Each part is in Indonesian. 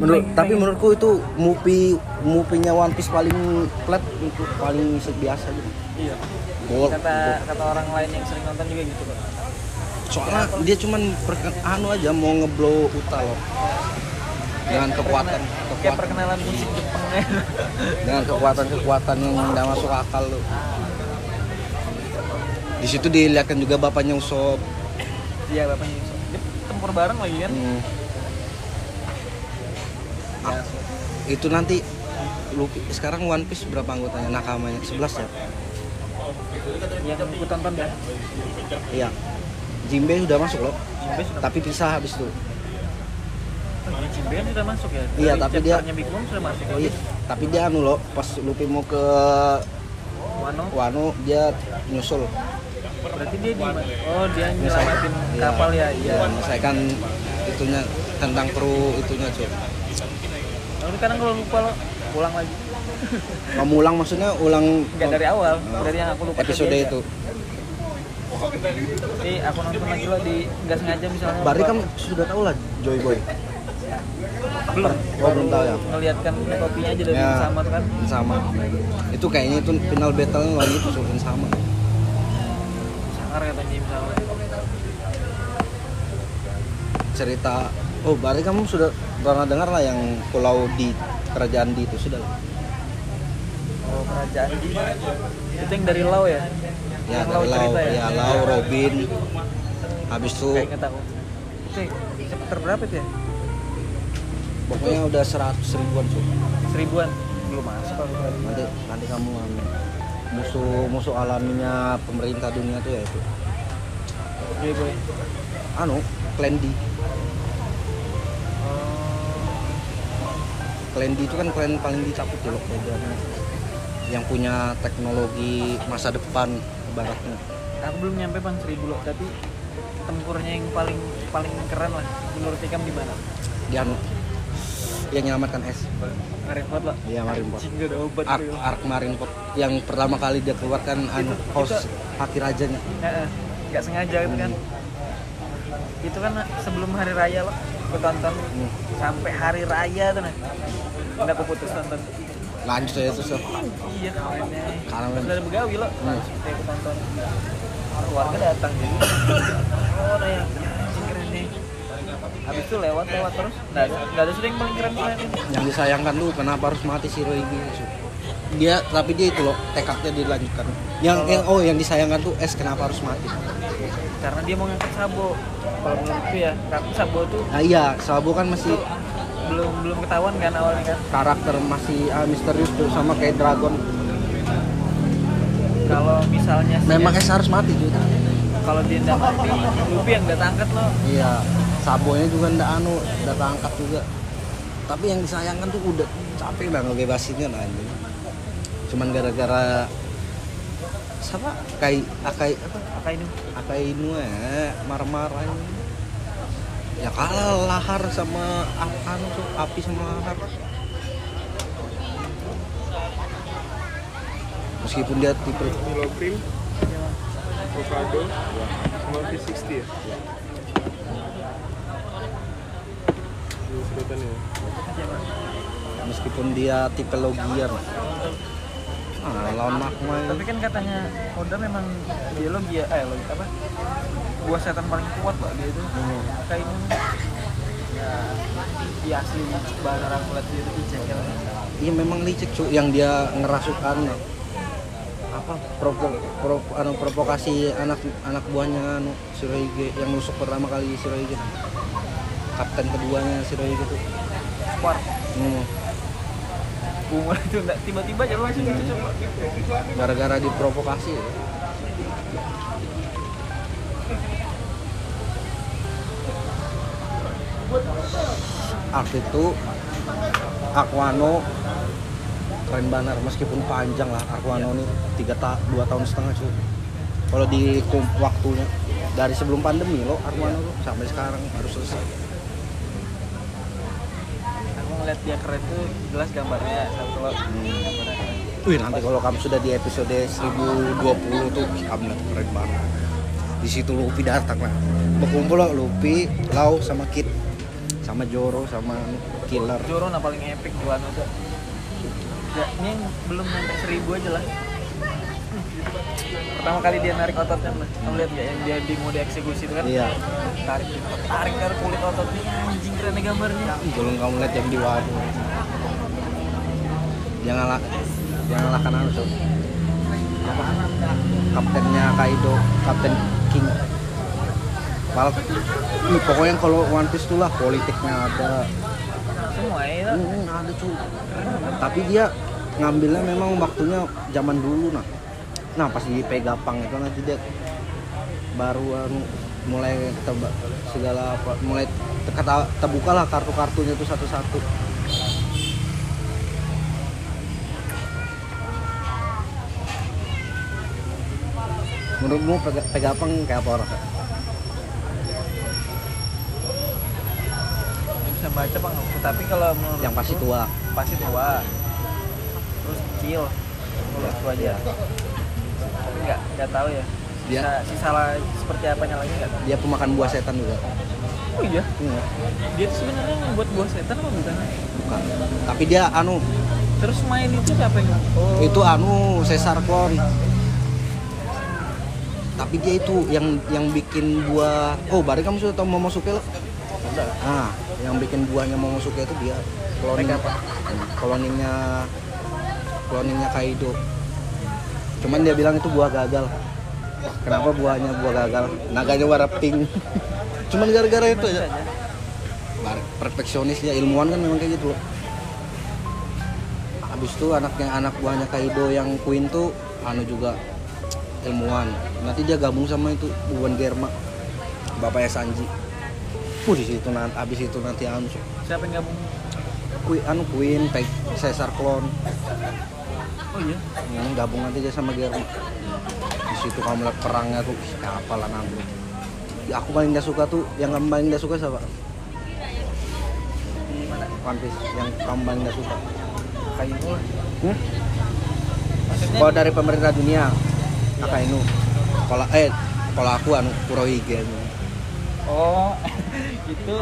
menurut pengen- tapi pengen- menurutku itu movie movie-nya One Piece paling flat itu paling biasa gitu. Iya. Gol- kata kata orang lain yang sering nonton juga gitu kok soalnya dia cuman perken, anu aja mau ngeblow Uta loh. Dengan kekuatan kayak kekuatan. perkenalan musik Jepang ya. Dengan kekuatan kekuatan yang nggak masuk akal loh. Di situ dilihatkan juga bapaknya Usopp. Iya bapaknya Yusuf dia tempur bareng lagi kan? Hmm, Ya, itu nanti Luffy sekarang One Piece berapa anggotanya? Nakamanya 11 ya? Yang tonton ya iya. Jinbe sudah masuk loh. Jinbe sudah tapi pisah habis itu oh, iya, sudah masuk ya? Iya, Dari tapi dia- Big Mom sudah masuk ya? Iya, tapi dia anu loh pas Luffy mau ke Wano? Wano dia nyusul. Berarti dia di oh dia nyelamatin Iya. kapal ya? Iya. Ya menyelesaikan itunya tentang kru itunya cuy kadang kalau lupa lo pulang lagi. Kamu ulang maksudnya ulang nggak dari awal. Dari yang aku lupa episode itu. Jadi aku nonton lagi lo di nggak sengaja misalnya. Bari lupa. kamu sudah tahu lah Joy Boy. Belum. Oh, belum tahu ya? ngeliatkan kopinya aja dari Ya. sama tuh kan? Sama. Itu kayaknya itu final battle lagi itu sudah sama. Sangar katanya misalnya. Cerita oh Bari kamu sudah pernah dengar lah yang pulau di kerajaan di itu sudah oh kerajaan di itu yang dari Lau ya? Ya Yang Lau dari Lau cerita ya? Lau Robin. Habis itu kayak tahu. Itu chapter berapa itu ya? Pokoknya udah seratus ribuan cuy seribuan? Belum masuk kalau nanti nanti kamu musuh musuh alaminya pemerintah dunia tuh ya itu. Iya boy anu Clan D Clan D itu kan klan paling dicabut di loh kerajaannya yang punya teknologi masa depan ibaratnya. Aku belum nyampe bang seribu loh. Tapi tempurnya yang paling paling keren lah. Menurut Ikam di mana? Di anu yang menyelamatkan S Marineford lah iya nggak ada obat Ark tuh. Ark Marineford yang pertama kali dia keluarkan anu host haki rajanya nggak sengaja gitu kan itu kan sebelum hari raya loh aku tonton. Hmm. Sampai hari raya tuh nah udah aku putus tonton lanjut aja terus iya Karena Terus ada begawi loh. Hmm. Kayak aku tonton keluarga datang jadi. Oh nah yang keren nih. Habis itu lewat lewat terus. Nggak ada nggak ada yang paling keren selain ini yang disayangkan tuh kenapa harus mati si Roigi Su? dia tapi dia itu loh tekadnya dilanjutkan. Yang, yang oh yang disayangkan tuh S kenapa harus mati karena dia mau ngangkat sabo. Kalau menurutku ya karena sabo tuh nah iya Sabo kan masih belum belum ketahuan kan awalnya kan? karakter masih ah, misterius tuh sama kayak Dragon. Kalau misalnya si memang S- S harus mati juga kalau dia nggak mati Luffy yang nggak angkat lo iya Sabonya juga ndak anu udah keangkat juga. Tapi yang disayangkan tuh udah capek lah ngebebasinnya anjing. cuman gara-gara siapa kai akai apa apa ini akai inu ya marah-marah ini. ya kalah lahar sama anu tuh api sama lahar meskipun dia tipe Milo Cream, avocado, sama V60 ya? Ini sedotannya ya. meskipun dia tipe logian ah lawan magma tapi kan katanya Oda memang biologi ya eh logi apa? Buah setan paling kuat pak dia itu. Hmm. maka ini. Ya di asli bahan orang kulit dia itu dicek ya iya memang licik cuy yang dia ngerasukan apa? Provo, pro- anu, provokasi anak anak buahnya anu Shirohige yang nusuk pertama kali Shirohige kapten keduanya Shirohige tuh spark hmm. Bunga itu tiba-tiba aja langsung gitu coba gara-gara diprovokasi ya. Art itu Aquano keren banget meskipun panjang lah Aquano ini tiga ta dua tahun setengah cuy. Kalau di waktunya dari sebelum pandemi lo Aquano tuh sampai sekarang harus selesai ngeliat dia keren tuh jelas gambarnya satu lo gambarnya keren Wih nanti kalau kamu sudah di episode 1020 tuh kamu lihat keren banget. Di situ Luffy datang lah. Berkumpul lah Luffy, Lau sama Kid. sama Joro sama Killer Joro nah paling epic Wano tuh ya, ini belum nyampe seribu aja lah pertama kali dia narik ototnya lah kamu lihat gak yang dia di mode eksekusi itu kan? Iya. Tarik tarik tarik kulit ototnya anjing keren nih gambarnya. Belum kamu lihat yang di Wado yang ngalah yang ngalahkan anu Sob. apa kaptennya Kaido kapten King. Malah, ih, pokoknya kalau One Piece tuh lah politiknya ada. Semua ya Hmm, ada cuy. Tapi dia ngambilnya memang waktunya zaman dulu nah. Nah pas di Pegapang itu nanti dia baru anu, mulai teba, segala apa mulai kata terbuka lah kartu-kartunya itu satu-satu. Menurutmu Pega- Pegapang kayak apa orang? bisa baca bang tapi kalau menurut Yang pasti tua. pasti tua terus kecil menurut gua aja nggak? Nggak tahu ya. Dia- sisa, sisa lah seperti apanya lagi nggak tahu. Dia pemakan buah setan juga. oh iya? Iya. dia tuh sebenarnya membuat buah setan apa bukan? Bukan. Tapi dia anu. Terus main itu siapa yang oh. Itu anu Caesar Clone tapi dia itu yang yang bikin buah oh bari kamu sudah tahu Momosuke lo udah nah yang bikin buahnya Momosuke itu dia Mereka apa? cloningnya cloningnya Kaido cuman dia bilang itu buah gagal. Kenapa buahnya buah gagal? Naganya warna pink. Cuman gara-gara itu aja. Perfeksionis ya ilmuwan kan memang kayak gitu loh. Habis itu anaknya anak buahnya Kaido yang Queen tuh anu juga ilmuwan. Nanti dia gabung sama itu Buan Germa. Bapaknya Sanji. Uh di situ nanti habis itu nanti anu. Siapa yang gabung? Queen anu Queen Caesar Clone oh iya. Ini gabung nanti dia sama Germa di situ kamu lihat perangnya tuh ih, apa lah nanti Ya, aku paling gak suka tuh yang kamu paling gak suka siapa? One Piece yang kamu paling gak suka? Kayu lah. Hmm? Kalau dari pemerintah dunia, Akainu. Kalau eh kalau aku anu Kurohige. oh itu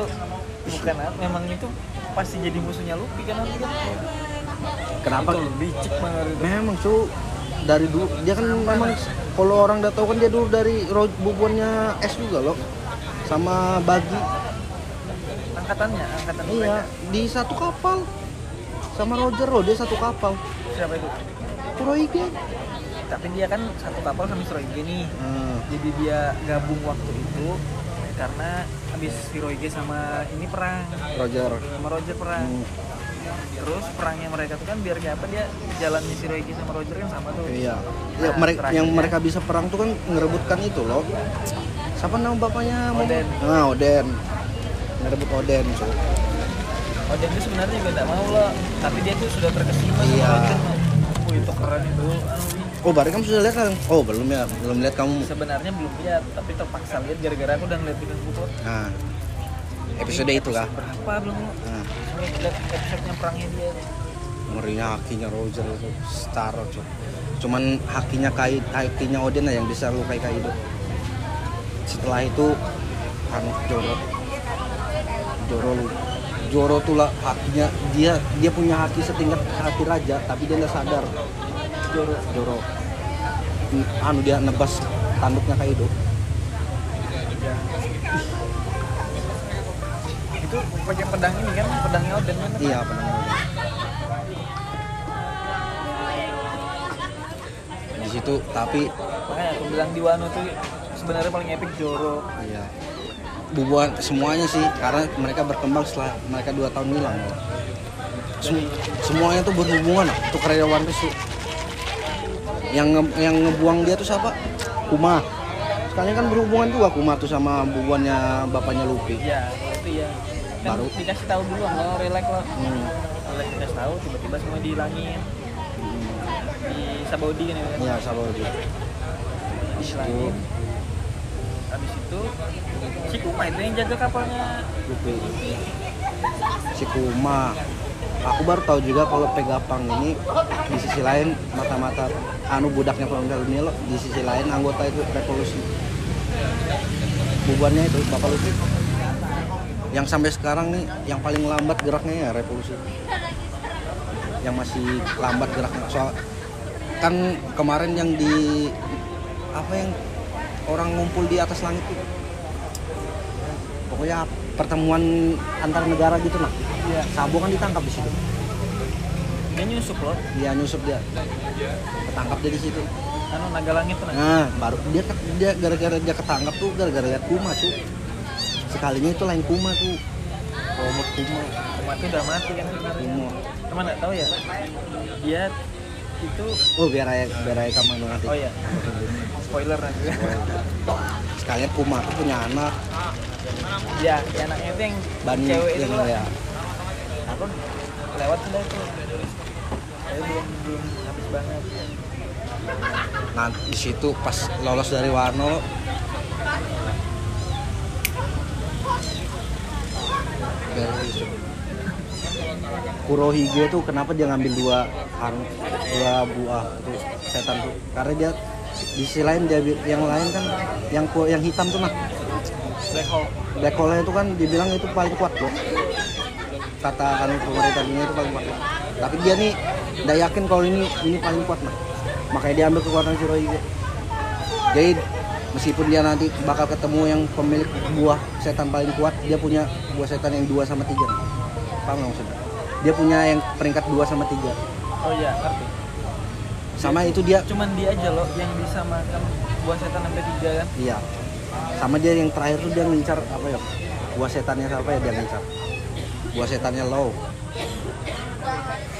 bukan memang itu pasti jadi musuhnya Luffy kan nanti kan Kenapa? licik banget Memang cu. Dari dulu dia kan memang kalau orang udah tahu kan dia dulu dari bubuannya S juga loh. Sama Bagi. Angkatannya angkatan iya mereka di satu kapal. Sama Roger loh dia satu kapal. Siapa itu? Kurohige tapi dia kan satu kapal sama Shirohige nih. Hmm. jadi dia gabung waktu itu karena habis Shirohige sama ini perang. Roger. Sama Roger perang. Hmm. Terus perangnya mereka tuh kan biar kayak apa dia jalannya Shirohige sama Roger kan sama tuh iya Nah, ya, mereka yang mereka bisa perang tuh kan ngerebutkan itu loh siapa nama bapaknya Oden. nah Oden ngerebut Oden cu Oh dia tuh sebenarnya juga nggak mau loh, tapi dia tuh sudah terkesima sama Iya. Roger. Oh itu keren itu. Oh, Bari kamu sudah lihat kan? Oh, belum ya. Belum lihat kamu. Sebenarnya belum lihat, tapi terpaksa lihat gara-gara aku udah ngeliat di Football. Nah, episode itu kah? Berapa belum? Nah, lihat episode-nya perangnya dia. ngerinya hakinya Roger itu star cuy. Cuman hakinya Kai, hakinya Odin lah yang bisa lukai Kaido. Setelah itu kan Joro. Joro. Joro tuh lah hakinya dia dia punya haki setingkat haki raja tapi dia nggak sadar. Joro Joro. Anu dia nebas tanduknya Kaido. Itu pakai pedang ini kan, pedangnya Oden kan? Iya, benar. Di situ tapi Makanya aku bilang di Wano tuh sebenarnya paling epic Joro. iya bubuan semuanya sih karena mereka berkembang setelah mereka dua tahun hilang Sem- semuanya tuh berhubungan untuk karya One Piece tuh. yang nge- yang ngebuang dia tuh siapa Kuma sekalian kan berhubungan juga Kuma tuh sama bubuannya bapaknya Luffy Iya, ya. Kan Baru. dikasih tahu dulu lo, relax lo. hmm. Relax dikasih tahu, tiba-tiba semua dihilangin. Di Sabaudi kan ya. kan? ya sabar dia Dihilangin. Habis itu si Kuma itu yang jaga kapalnya Luffy si Kuma aku baru tahu juga kalau Pegapang ini di sisi lain mata-mata anu budaknya Kolonel Nilo di sisi lain anggota itu revolusi bubuannya itu Bapak Luffy yang sampai sekarang nih yang paling lambat geraknya ya revolusi. Yang masih lambat geraknya. Soal kan kemarin yang di apa yang orang ngumpul di atas langit tuh pokoknya pertemuan antar negara gitu nah Iya. Sabo kan ditangkap di situ. Dia nyusup loh. dia nyusup dia. Ketangkap dia di situ. Anu naga langit nah. nah baru dia dia gara-gara dia ketangkap tuh gara-gara lihat kuma tuh sekalinya itu lain kuma tuh robot kuma Kuma tuh udah mati kan sebenarnya. kuma Cuma nggak tahu ya. Dia itu oh biar aja biar aja kamu nanti oh ya spoiler nanti. sekalian kuma tuh punya anak ya, ya anaknya itu yang Bani cewek itu loh. ya Aku lewat sudah itu. Saya belum belum habis banget. nah di situ pas lolos dari Wano Kurohige tuh kenapa dia ngambil dua anu, dua buah itu setan tuh? Karena dia di sisi lain dia yang lain kan yang yang hitam tuh nah Black hole. black hole itu kan dibilang itu paling kuat loh kata anu pemerintah dunia itu paling kuat tapi dia nih tidak yakin kalau ini ini paling kuat nah makanya dia ambil kekuatan Shirohige jadi meskipun dia nanti bakal ketemu yang pemilik buah setan paling kuat dia punya buah setan yang dua sama tiga. Paham nggak maksudnya dia punya yang peringkat dua sama tiga. Oh iya, ngerti. sama itu dia Cuman dia aja loh yang bisa makan buah setan sampai tiga kan. iya. Sama dia yang terakhir tuh dia ngincar apa ya? Buah setannya siapa ya dia ngincar? Buah setannya low.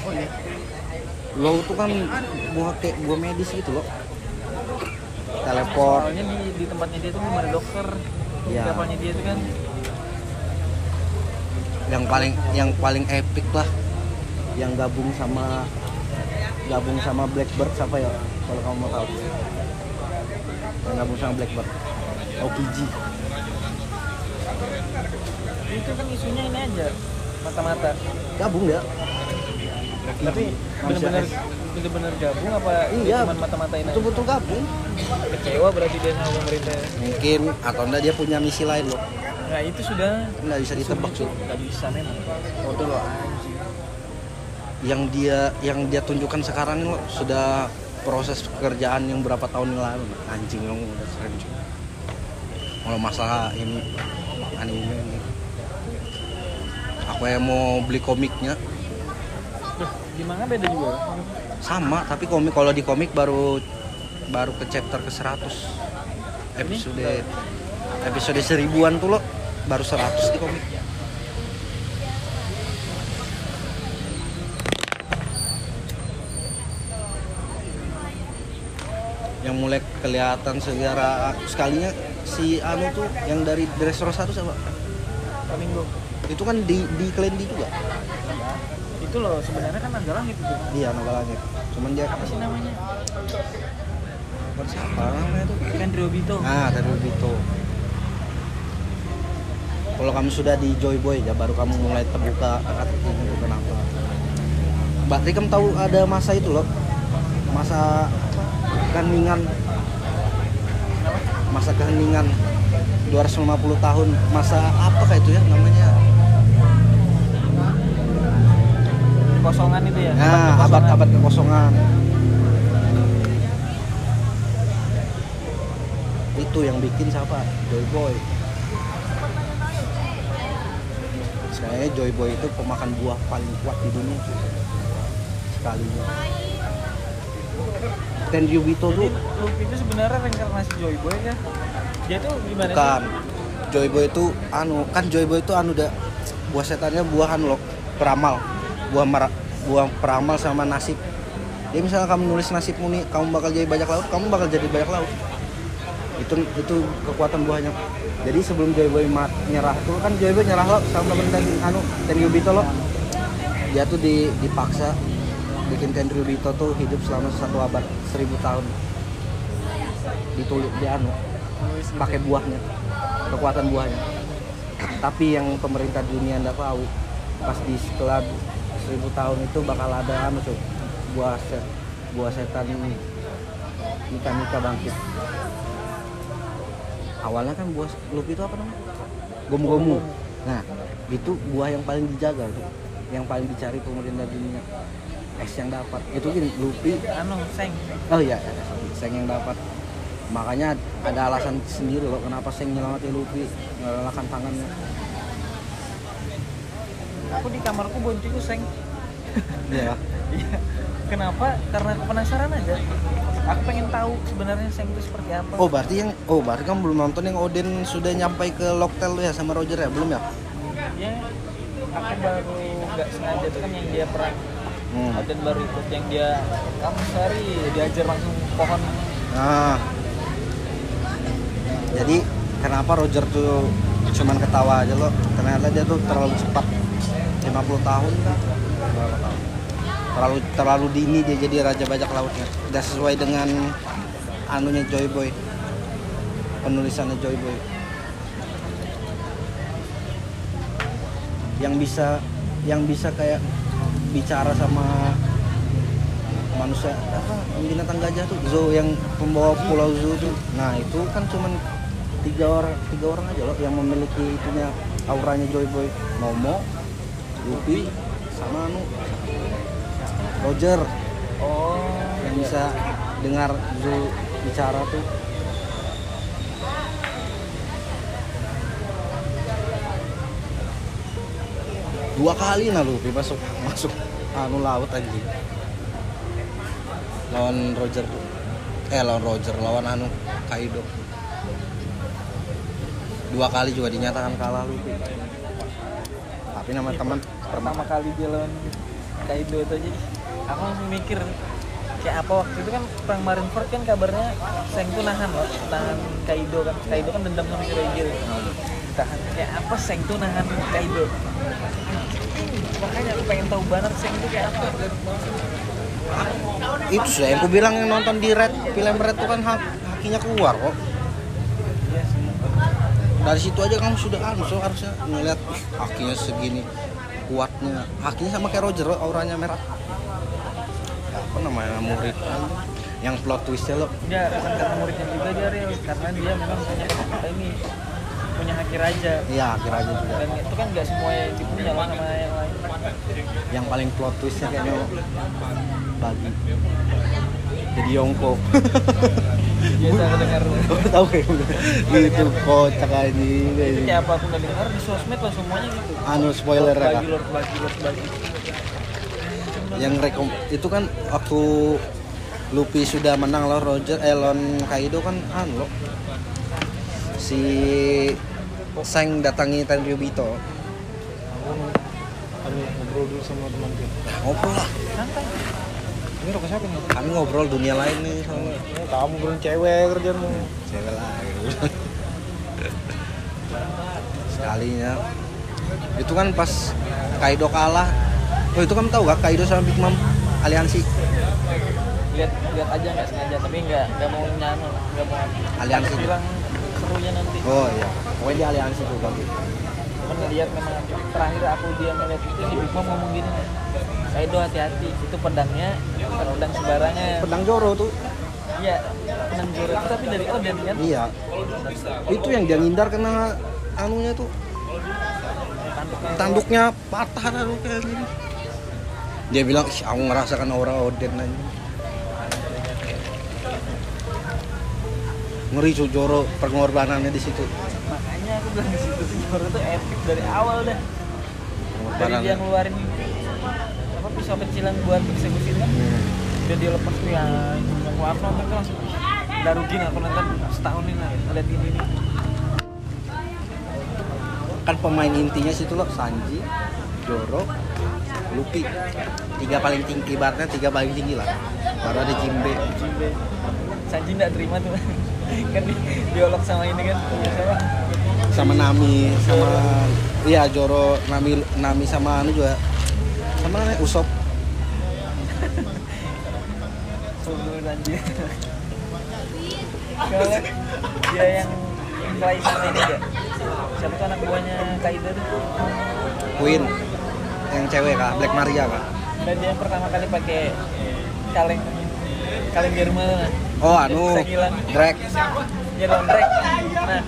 Oh iya. low tuh kan buah kayak buah medis gitu loh teleport. Soalnya di, di tempatnya dia tuh belum ada dokter. Iya. Kapalnya dia tuh kan. Yang paling yang paling epic lah. Yang gabung sama gabung sama Blackbird siapa ya? Kalau kamu mau tahu. Yang gabung sama Blackbird. OPG itu kan isunya ini aja mata-mata. gabung dia. Tapi Manusia bener-bener gabung apa Iya. cuma mata-matain betul-betul gabung. Kecewa berarti dia sama pemerintah. mungkin. Atau enggak dia punya misi lain loh Nah itu sudah. Nggak bisa ditebak cuy Gak bisa memang. Bodoh loh yang dia yang dia tunjukkan sekarang loh sudah proses pekerjaan yang berapa tahun yang lalu anjing yang udah keren cuy kalau masalah ini anime ini. Aku yang mau beli komiknya. Loh, di manga beda juga. Sama tapi komik kalau di komik baru baru ke chapter ke 100 episode episode seribuan tuh loh baru 100 di komik. Yang mulai kelihatan segera sekalinya si anu tuh yang dari Dressrosa tuh siapa? Flamingo. itu kan di di Klendi juga Itu loh sebenarnya kan naga langit itu. iya naga langit cuman dia Apa sih namanya? siapa namanya tuh Kan Obito. Nah, dari Bito. Kalau kamu sudah di Joy Boy ya baru kamu mulai terbuka hati itu kenapa. Mbak Rikam tahu ada masa itu loh. Masa keheningan. Masa keheningan 250 tahun. Masa apa kayak itu ya namanya? Kosongan itu ya. Nah, kekosongan. abad-abad kekosongan. Itu yang bikin siapa? Joy Boy. Sebenarnya Joy Boy itu pemakan buah paling kuat di dunia. Sekalinya. Tenryubito Jadi tuh Luffy itu sebenarnya reinkarnasi Joy Boy kan? Dia tuh gimana bukan. sih? Joy Boy itu anu, kan Joy Boy itu anu udah buah setannya buah anu loh, peramal. Buah mer- buah peramal sama nasib. Jadi misalnya kamu nulis nasibmu nih, kamu bakal jadi bajak laut, kamu bakal jadi bajak laut. Itu itu kekuatan buahnya. Jadi sebelum Joy Boy mat, nyerah tuh kan Joy Boy nyerah loh sama temen ten, anu Tenryubito loh. Dia tuh di, dipaksa bikin Tenryubito tuh hidup selama satu abad, seribu tahun. Ditulis di anu, pakai buahnya kekuatan buahnya tapi yang pemerintah dunia nggak tahu pas di setelah seribu tahun itu bakal ada anu tuh buah set, buah setan Mika Mika bangkit. Awalnya kan buah Luffy itu apa namanya? Gomu gomu nah itu buah yang paling dijaga tuh yang paling dicari pemerintah dunia. Es yang dapat. Itu gini Luffy. Anu seng. Oh iya iya, Seng yang dapat. Makanya ada alasan sendiri loh kenapa Seng nyelamatin Luffy ngelalakan tangannya aku di kamarku bonciku seng iya Iya. Kenapa? Karena aku penasaran aja. Aku pengen tahu sebenarnya Seng itu seperti apa. oh berarti yang oh berarti kamu belum nonton yang Odin sudah nyampai ke Locktail ya sama Roger ya belum ya Ya, aku baru nggak sengaja itu kan yang dia perang hmm. dan baru ikut yang dia kamu sehari diajar langsung pohon Nah, jadi kenapa Roger tuh cuman ketawa aja loh? Ternyata dia tuh terlalu cepat, 50 tahun? Berapa tahun? Terlalu terlalu dini dia jadi raja bajak lautnya. Tidak sesuai dengan anunya Joy Boy, penulisannya Joy Boy. Yang bisa yang bisa kayak bicara sama manusia apa binatang gajah tuh Zo yang pembawa pulau Zoo tuh nah itu kan cuman tiga orang tiga orang aja loh yang memiliki itunya auranya Joy Boy Momo Luffy sama anu Roger. Oh yang bisa dengar Zoo bicara tuh. Dua kali nah Luffy masuk masuk anu laut aja lawan Roger eh lawan Roger lawan anu Kaido. Dua kali juga dinyatakan kalah Luffy tapi nama teman pertama kali dia lawan Kaido itu aja. Aku langsung mikir kayak apa waktu itu kan perang Marineford kan kabarnya Seng tuh nahan loh nahan Kaido kan. Kaido kan dendam sama si Roger tahan. Kayak apa Seng tuh nahan Kaido? Makanya aku pengen tahu banget Seng itu kayak apa. Itu sih yang aku bilang yang nonton di Red film Red tuh kan hak hakinya keluar kok. Dari situ aja kamu sudah anu so harusnya ngeliat "Ih, hakinya segini kuatnya. Hakinya sama kayak Roger auranya merah. Ya, apa namanya murid. Yang plot twistnya lo. Dia bukan karena muridnya juga dia real karena dia memang punya ini punya haki raja. Iya akhir aja juga. Dan itu kan nggak semua yang dipunya loh sama yang lain. Yang paling plot twistnya kayaknya bagi. Jadi Yongko biasa aku dengar. Tahu kayak gitu kocak aja itu ini kayak apa aku nggak dengar di sosmed lah semuanya gitu. Anu spoiler ya bagi Kak? lord bagi lord bagi yang rekom itu kan waktu Luffy sudah menang lawan Roger eh lawan Kaido kan anu loh. Si Seng datangi Tenryubito Kami ngobrol dulu sama teman kita. ngobrol lah. Santai Ini rokok siapa nih? kami ngobrol dunia lain nih sama Oh, kamu belum cewek kerjaanmu. cewek lain sekalinya. Itu kan pas Kaido kalah. Oh itu kamu tahu gak Kaido sama Big Mom aliansi? Lihat lihat aja nggak sengaja tapi nggak nggak mau nyano nggak mau Aliansi. bilang serunya nanti. Oh iya. Pokoknya dia aliansi tuh bagi cuman ngeliat memang terakhir aku dia ngeliat itu si Big Mom ngomong gini Kaido hati-hati itu pedangnya bukan pedang sembarangan. Pedang Joro tuh. Iya pedang juru itu tapi dari Oden kan? Iya. Itu yang dia ngindar kena anunya tuh. Tanduknya. Tanduknya patah lalu kayak gini. Dia bilang ih aku ngerasakan aura Odin aja. Ngeri Joro pengorbanannya di situ aku bilang di situ tuh Joro tuh epic dari awal dah dari dia ngeluarin apa pisau kecilan buat eksekusi kan? Hmm. dia dia lepas tuh ya aku aku nonton tuh langsung udah rugi nggak aku nonton setahun ini lah lihat ini ini. Kan pemain intinya situ loh Sanji Joro Luffy tiga paling tinggi ibaratnya tiga paling tinggi lah. Baru ada Jimbe. Jimbe. Sanji nggak terima tuh. Kan di dialog sama ini kan siapa sama Nami sama iya Joro Nami Nami sama anu juga. Sama namanya Usop. Kalau dia yang mulai sama ini enggak siapa tuh anak buahnya Kaido tuh Queen yang cewek kak Black Maria kak. Dan dia yang pertama kali pakai kaleng kaleng tuh nah. oh anu dia lawan Drake nah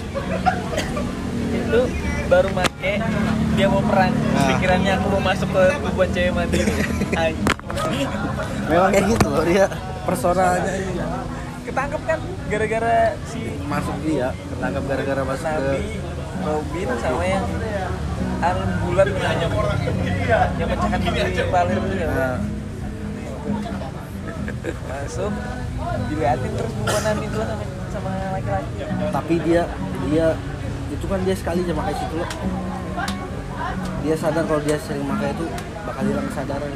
itu baru make di dia mau perang. Nah. pikirannya aku mau masuk ke kubuan cewek mandiri memang kayak gitu loh dia. Personanya ketangkep kan gara-gara si masuk dia ketangkap gara-gara masuk ke Nabi Robin sama yang Arun Bulan yang yang pecahkan diri palir itu ya. Nah, masuk diliatin terus bukan itu sama sama laki-laki tapi dia dia itu kan dia sekali aja pakai situ loh dia sadar kalau dia sering pakai itu bakal hilang kesadaran.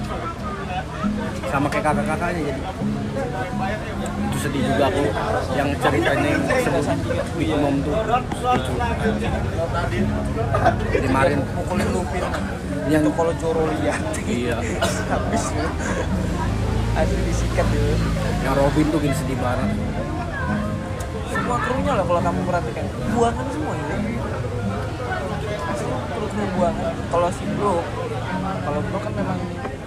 Sama kayak kakak-kakaknya jadi. Itu sedih juga aku yang ceritanya yang sebelum di umum tuh lucu dimarin mukulin Lupin. Yang itu kalau Joro lihat. Iya. Habis. Asli disikat dulu yang Robin tuh gini sedih banget semua krunya lah kalau kamu perhatikan. Buangan semua asli kru kru buangan. Kalau si Bro kalau Bro kan memang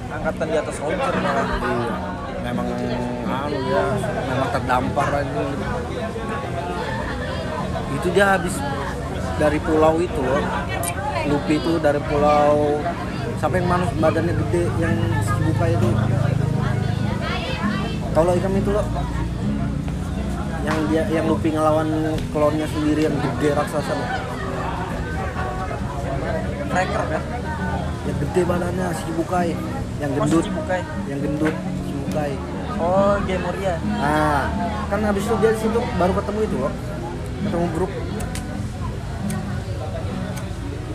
angkatan di atas soldier malah iya memang anu ya memang terdampar aja itu. Dia habis dari pulau itu loh. Luffy itu dari pulau sampai yang manus badannya gede yang buka itu. Kalau ikam itu loh yang dia yang Luffy ngelawan klonnya sendiri yang gede raksasa loh. Tracker kan yang gede badannya si Bukai yang gendut Cibukai yang gendut si Bukai oh Gemoria Nah, kan habis itu dia di situ baru ketemu itu loh. Ketemu grup.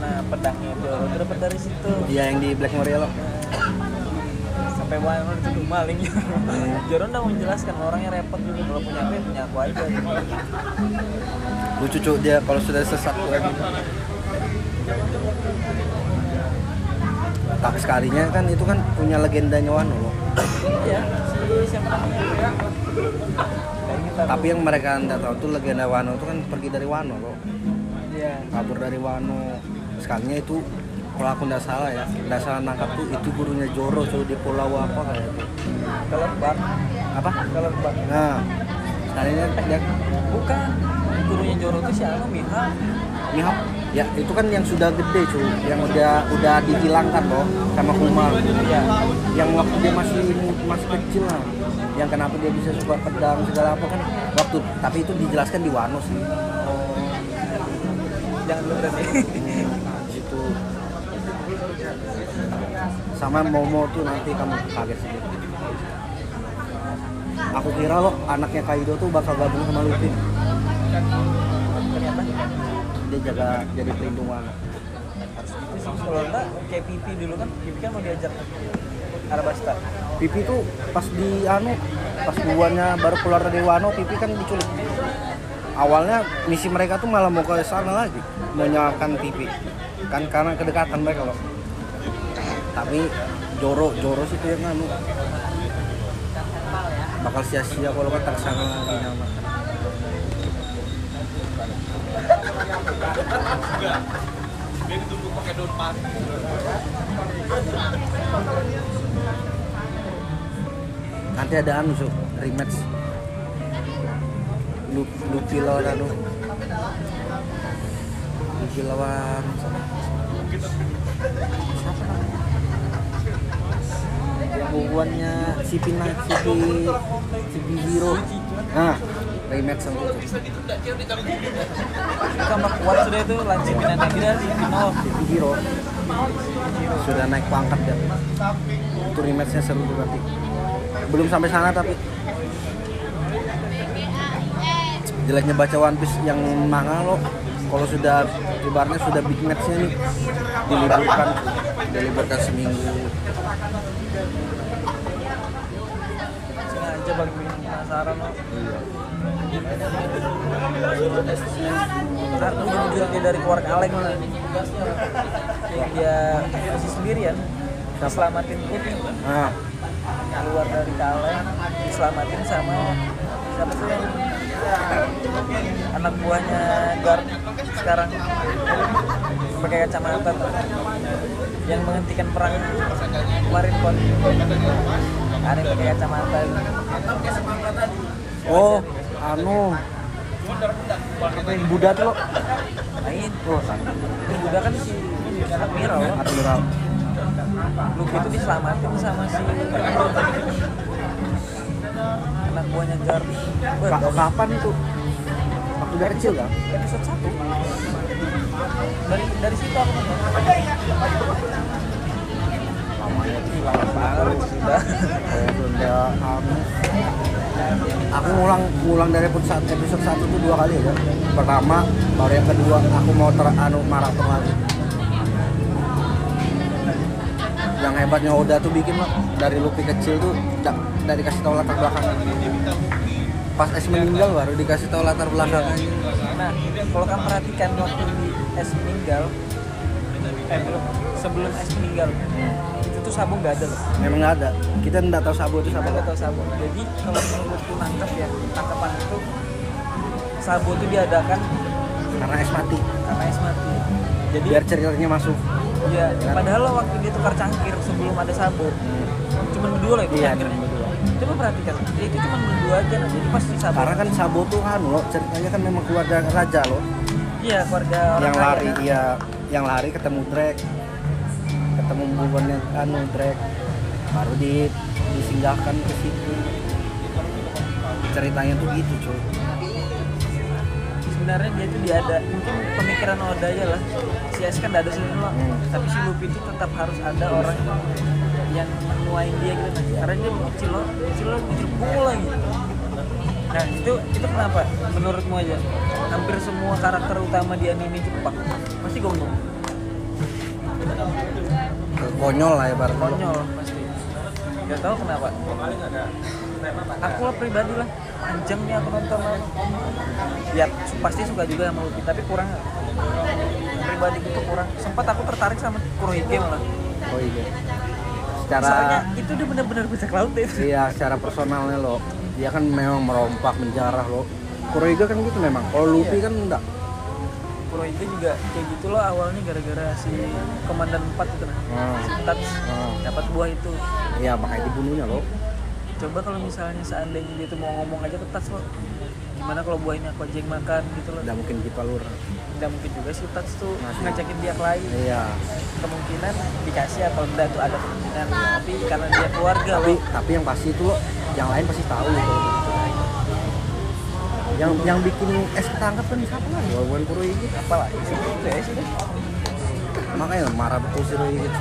nah pedangnya itu dapat dari situ Dia yang di Black Maria loh. Sampai Warner itu maling Joro udah menjelaskan orangnya repot dulu kalau punya aku ya punya aku aja Lucu cuy dia kalau sudah sesat tuh. Tapi sekalinya kan itu kan punya legendanya Wano loh. iya si siapa namanya gitu. Tapi yang mereka nggak tahu tuh legenda Wano itu kan pergi dari Wano loh. iya Kabur dari Wano. Sekalinya itu kalau aku nggak salah ya, nggak salah nangkap tuh itu gurunya Joro cuy di pulau apa kayak itu. kelebak Apa? kelebak Nah, sekalinya dia bukan. Gurunya Joro itu si Anu Miha Mihawk ya itu kan yang sudah gede cuy yang udah udah dihilangkan loh sama Kuma Iya. yang waktu dia masih masih kecil lah yang kenapa dia bisa suka pedang segala apa kan waktu tapi itu dijelaskan di Wano sih. Jangan lu berarti sama Momo tuh nanti kamu kaget sih aku kira loh anaknya Kaido tuh bakal gabung sama Luffy. Ternyata dia jaga jadi pelindung sih kalau enggak kayak Pipi dulu kan Pipi kan mau diajak Arabasta Pipi tuh pas di anu pas duanya baru keluar dari Wano Pipi kan diculik. Awalnya misi mereka tuh malah mau ke sana lagi mau nyalakan Pipi. Kan karena kedekatan mereka loh tapi Joro Joro sih tuh yang anu bakal sia-sia kalau kita ke sana lagi nyalakan nanti ada anu so rematch. Lu- Luffy lawan anu. Luffy lawan siapa namanya hubungannya si Pina si si Hero nah rematch sama itu. Tambah kuat sudah itu lanjut pindah dia si Pino si Hero sudah naik pangkat ya itu rematchnya seru nanti belum sampai sana tapi. Jeleknya baca One Piece yang manga lo kalau sudah ibaratnya sudah big matchnya nih diliburkan. Diliburkan seminggu. Sengaja bagi penasaran loh Aku ujung dia dari keluar kaleng lah Yang dia masih sendirian Diselamatin Putih nah keluar dari kaleng diselamatin sama siapa tuh yang anak buahnya guard sekarang. Pakai kacamata tuh yang menghentikan perang Marineford ada yang pakai kacamata. Oh anu. Apa yang Buddha tuh lo main oh ini udah kan si Admiral. Admiral. Luffy itu diselamatin sama si anak buahnya dari kapan itu dia kecil kan? Episode 1 dari dari situ aku namanya tuh lama banget sudah anu. aku ngulang ngulang dari episode satu episode satu tuh dua kali ya. Pertama baru yang kedua aku mau ter anu maraton lagi. Yang hebatnya Oda tuh bikin loh dari Luffy kecil tuh da- dari kasih tahu latar belakang pas S meninggal baru dikasih tahu latar belakangnya. Nah kalau kamu perhatikan waktu di S meninggal eh belum. Sebelum S meninggal itu tuh sabung nggak ada loh. Memang nggak ada. Kita nggak tahu Sabo itu siapa nggak tahu sabung jadi kalau menurutku nangkep ya tangkapan itu Sabo itu diadakan karena S mati. Karena S mati. Jadi biar ceritanya masuk. Ya padahal waktu dia tukar cangkir sebelum ada Sabo cuma berdua loh itu iya cangkir cuma berdua. Coba perhatikan dia itu cuma berdua aja nah jadi pas si Sabo karena kan Sabo tuh anu loh ceritanya kan memang keluarga raja loh. Iya keluarga orang yang lari kan? iya. Yang lari ketemu Drake. Ketemu bubannya anu Drake. Baru di disinggahkan ke situ. Ceritanya tuh gitu cuy. Sebenarnya dia itu dia ada mungkin pemikiran Oda aja lah. Si S kan ada loh Hmm. tapi si Luffy itu tetap harus ada orang yang menuain dia gitu. Nah. karena dia kecil loh kecil loh kecil punggung lagi. Nah itu itu kenapa? Menurutmu aja. Hampir semua karakter utama di anime Jepang pasti gonggong konyol lah ya baru konyol pasti. Gak tahu kenapa. Aku lah pribadi lah. Panjang nih aku nonton lah. ya pasti suka juga sama Luffy tapi kurang. Pribadi itu kurang. Sempat aku tertarik sama Kurohige malah. Oh iya soalnya secara itu dia benar-benar bajak laut deh iya secara personalnya lo. Dia kan memang merompak menjarah lo. Kuroiga kan gitu memang. Kalau Luffy kan enggak. Kurohige juga kayak gitu loh awalnya gara-gara si komandan 4 itu nah Hmm. si Tats Hmm. dapat buah itu. Iya makanya dibunuhnya lo. Coba kalau misalnya seandainya dia tuh mau ngomong aja ke Tats loh gimana kalau buah ini aku aja yang makan gitu loh udah mungkin kita lur tidak mungkin juga si Tats tuh Masih. ngajakin dia ke lain. Iya. Kemungkinan dikasih atau enggak tuh ada kemungkinan. Tapi karena dia keluarga tapi loh. tapi yang pasti itu lo yang lain pasti tahu gitu. yang yang bikin es ketangkap kan siapa lagi? Bukan Kuroiga apalagi seperti itu ya sudah makanya marah betul si Kuroiga gitu.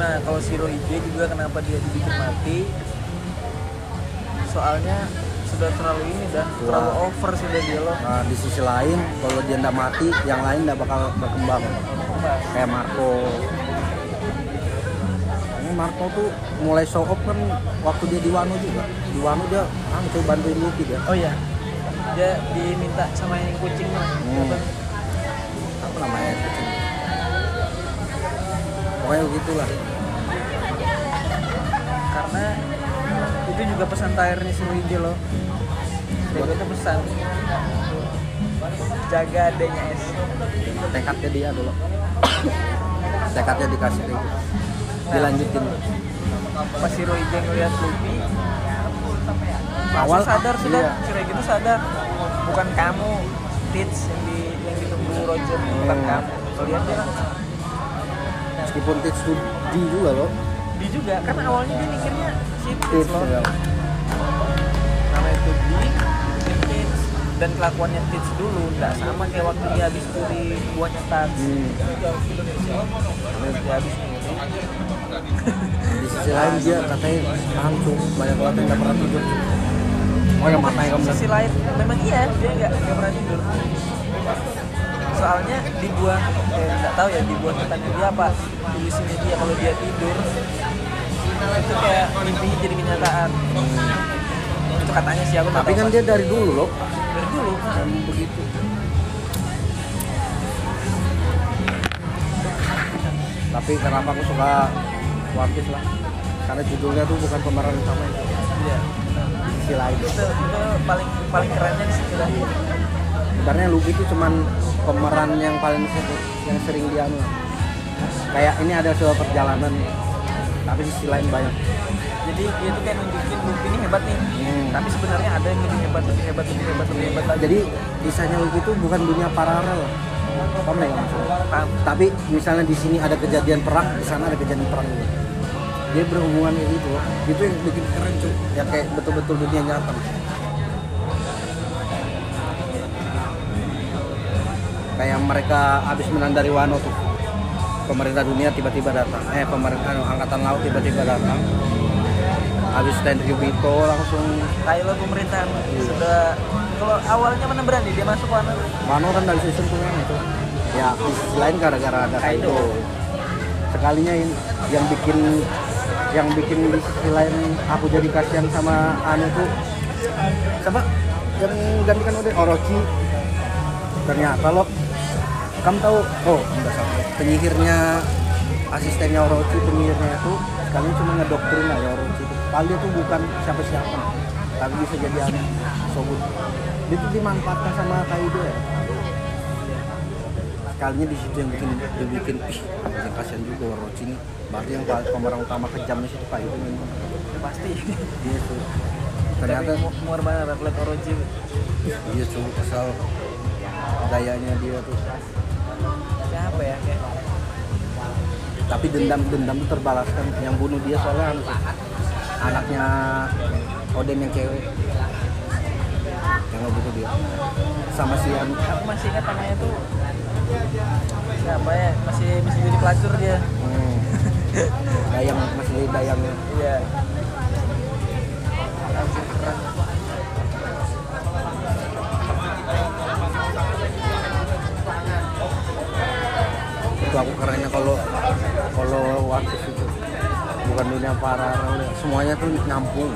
nah kalau si Rohige juga kenapa dia dibikin mati? Soalnya sudah terlalu ini dah terlalu Wah. over sudah dia loh. Nah, di sisi lain kalau dia nggak mati yang lain nggak bakal berkembang. Kayak Marco. Ini Marco tuh mulai show off kan waktu dia di Wano juga. Di Wano dia ah bantuin Luffy dia. Oh iya. Dia diminta sama yang kucing lah Hmm. Apa? namanya itu pokoknya begitulah. Karena itu juga pesan terakhirnya si Rohige loh. Dia itu pesan. Jaga adanya es. Tekadnya dia dulu. Tekadnya dikasih gitu. dilanjutin. Pas si Rohige ngeliat Luffy Awal, sadar sudah iya. si Rohige itu sadar. Bukan kamu Tits yang di yang ditunggu Roger bukan Hmm. kamu. Kalian dia. Langsung meskipun Tits tuh di juga loh di juga kan awalnya dia mikirnya si Tits Tits loh ya. namanya itu di si Tits dan kelakuannya Tits dulu nggak sama kayak waktu dia habis curi buahnya Tats Hmm. dia habis di sisi lain dia katanya langsung banyak banget yang nggak pernah tidur. Oh yang matanya kamu sisi lain memang iya dia nggak nggak pernah tidur soalnya dibuat eh, nggak tahu ya dibuat katanya dia apa tulisannya dia kalau dia tidur. Itu kayak mimpinya jadi kenyataan. Itu katanya sih aku tapi kan pasti. dia dari dulu loh. Dari dulu? Dan begitu. Tapi kenapa aku suka One Piece lah? Karena judulnya tuh bukan pemeran utama itu. Iya. Sisi lain. Itu itu paling paling kerennya di situ dah sebenarnya Luffy itu cuman pemeran yang paling sering, yang sering dia kayak ini ada sebuah perjalanan tapi sisi lain banyak. Jadi dia tuh kayak nunjukin Luffy ini hebat nih. Hmm. tapi sebenarnya ada yang lebih hebat lebih hebat lebih hebat lebih hebat lagi. Jadi kisahnya Luffy itu bukan dunia paralel. Paham. Tapi misalnya di sini ada kejadian perang di sana ada kejadian perang juga. Dia berhubungan gitu. Itu yang bikin keren cuy. Ya kayak betul-betul dunia nyata kayak mereka habis menang dari Wano tuh. Pemerintah dunia tiba-tiba datang. Eh pemerintah anu, angkatan laut tiba-tiba datang. Habis stand Yubito langsung. Kylo pemerintahan. Sudah kalau awalnya mana berani dia masuk Wano? Wano kan dari season tuh kan itu. Ya di sisi lain gara-gara ada Kaido. Sekalinya ini yang bikin yang bikin di sisi lain aku jadi kasihan sama Anu tuh. Siapa? Yang gantikan udah Orochi. Ternyata loh kamu tahu oh enggak salah penyihirnya asistennya Orochi penyihirnya itu sekalian cuma ngedoktrin aja Orochi itu. Padahal dia tuh bukan siapa-siapa tapi bisa jadi anu Shogun dia tuh dimanfaatkan sama Kaido ya. Sekalinya di situ yang bikin dia bikin ih yang kasihan juga Orochi ini. Berarti yang pemeran utama kejamnya situ Kaido memang. Pasti. Dia tuh. Ternyata muar banget atlet Orochi dia tuh kesal. Gayanya dia tuh tapi dendam dendam itu terbalaskan. Yang bunuh dia soalnya tuh, anaknya Oden yang cewek. Yang ngebunuh dia. Sama si anu aku masih ingat namanya tuh siapa ya? Masih masih jadi pelacur dia. Hmm, dayang masih jadi dayangnya iya. Itu aku kerennya kalau kalau Piece itu. Bukan dunia paralel ya. semuanya tuh nyampung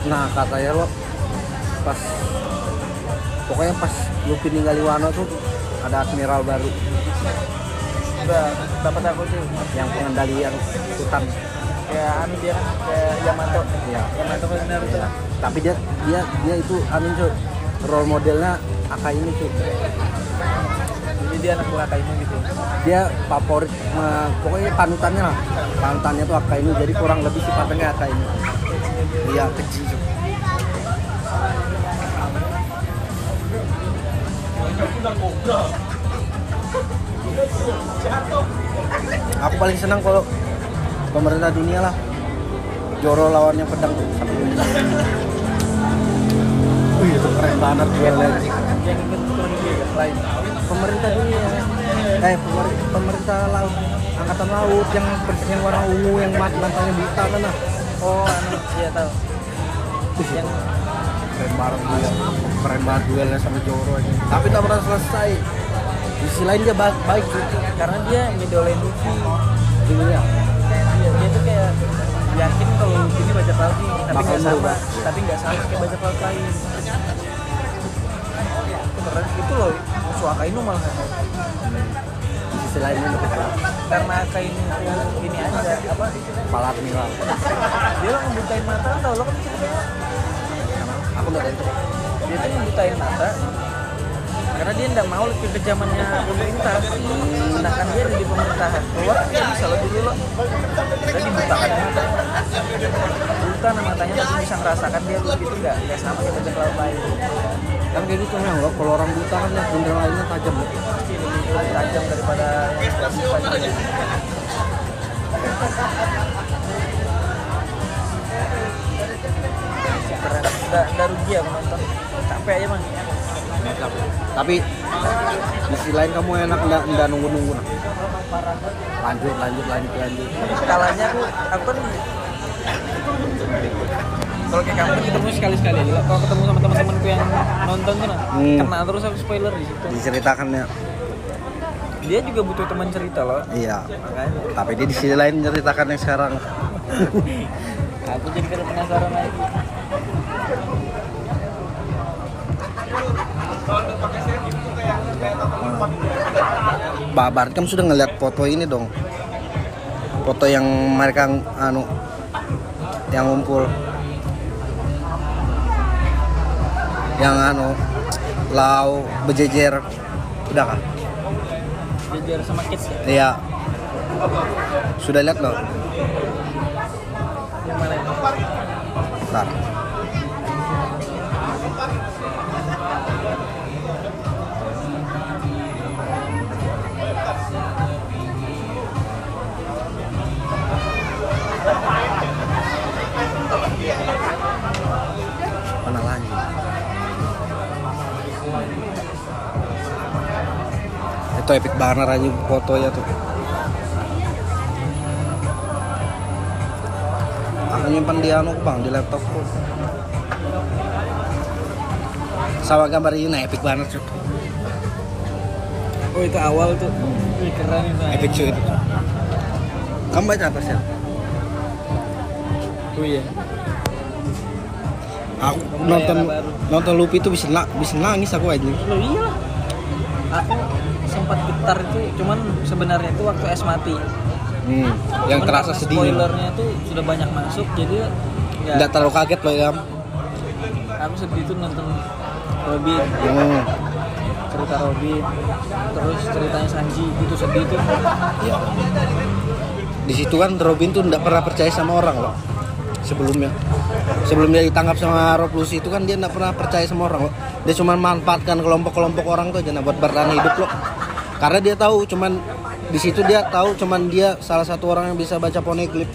nah katanya lo pas pokoknya pas Luffy ninggalin Wano tuh ada admiral baru. Udah dapat aku sih. Yang pengendalian hutan. Kayak anu dia kan kayak Yamato. Ya Yamato kan Naruto Iya. tapi dia dia dia itu anu role modelnya Akai ini cuy jadi dia anak buah Akainu gitu dia favorit eh, pokoknya panutannya lah. Panutannya tuh Akai ini jadi kurang lebih sifatnya kayak Akai ini. Iya kecil aku paling senang kalau pemerintah dunia lah. Joro lawannya pedang tuh satu. Wih itu keren banget. Duelnya turun juga lain. Pemerintah dunia. Eh pemer- pemerintah laut angkatan laut yang yang warna ungu yang mat matanya buta kan nah. Oh anu iya tahu. Yang keren banget duel keren banget duelnya sama Joro aja. Tapi tak pernah selesai. Di sisi lain dia baik baik cuy. karena dia ngidolain Luffy Dunia. iya dia tuh kayak yakin kalau Luffy ini bajak laut nih tapi nggak sama. Tapi nggak sama kayak bajak laut lain keren. Itu loh musuh Akainu malah. Lainnya lebih keren karena Akainu ini aja apa? Kepala admiral dia lah ngebutain mata kan tau lo kan ceritanya aku nggak tahu itu. Dia tuh ngebutain mata. Karena dia nggak mau ke kejamannya pemerintah. Sedangkan dia ada di pemerintahan. Keluar kan nggak bisa lo dulu lo. Dia dibutakan mata buta nah matanya tapi bisa ngerasakan dia itu nggak nggak sama bajak laut lain kan kayak gitu memang loh kalau orang buta kan lihat benda lainnya tajam. Lebih tajam daripada keren udah udah rugi ya nonton capek aja bang. Tapi di sisi lain kamu enak nggak nggak nunggu nunggu nah. lanjut lanjut lanjut lanjut. Skalanya aku aku kan kalau kayak kamu ketemu sekali sekali kalau ketemu sama teman-temanku yang nonton tuh nah Hmm. kena terus aku spoiler di situ. Diceritakan ya dia juga butuh teman cerita loh. Iya. Makanya. Tapi dia di sisi lain menceritakan yang sekarang. Aku jadi kada penasaran lagi. Mbak Bart kamu sudah ngeliat foto ini dong. Foto yang mereka anu yang ngumpul yang anu lau bejejer udah kah juara sama Kids ya? Iya. Sudah lihat loh. yang mana? Itu Itu epic banget aja fotonya tuh. Aku nyimpan di anu bang di laptopku. Sama gambar ini nah, epic banget cuy. oh itu awal tuh Wih, keren itu Epic cuy itu. Kamu baca apa sih? oh iya Aku Kamu nonton bayar baru. nonton Luffy itu bisa bisa nangis aku aja. lo iya aku sempat getar itu cuman sebenarnya itu waktu es mati Hmm, yang Cuman terasa sedih. spoilernya tuh sudah banyak masuk jadi ya Nggak terlalu kaget loh ya. aku sedih tuh nonton Robin Hmm. cerita Robin terus ceritanya Sanji itu sedih tuh Ya. Di situ kan Robin tuh nggak pernah percaya sama orang loh. Sebelumnya, sebelum dia ditangkap sama Rob Lucy itu kan dia nggak pernah percaya sama orang loh. Dia cuma manfaatkan kelompok-kelompok orang tuh aja nah, buat bertahan hidup loh. Karena dia tahu cuman di situ dia tahu cuman dia salah satu orang yang bisa baca poneglyph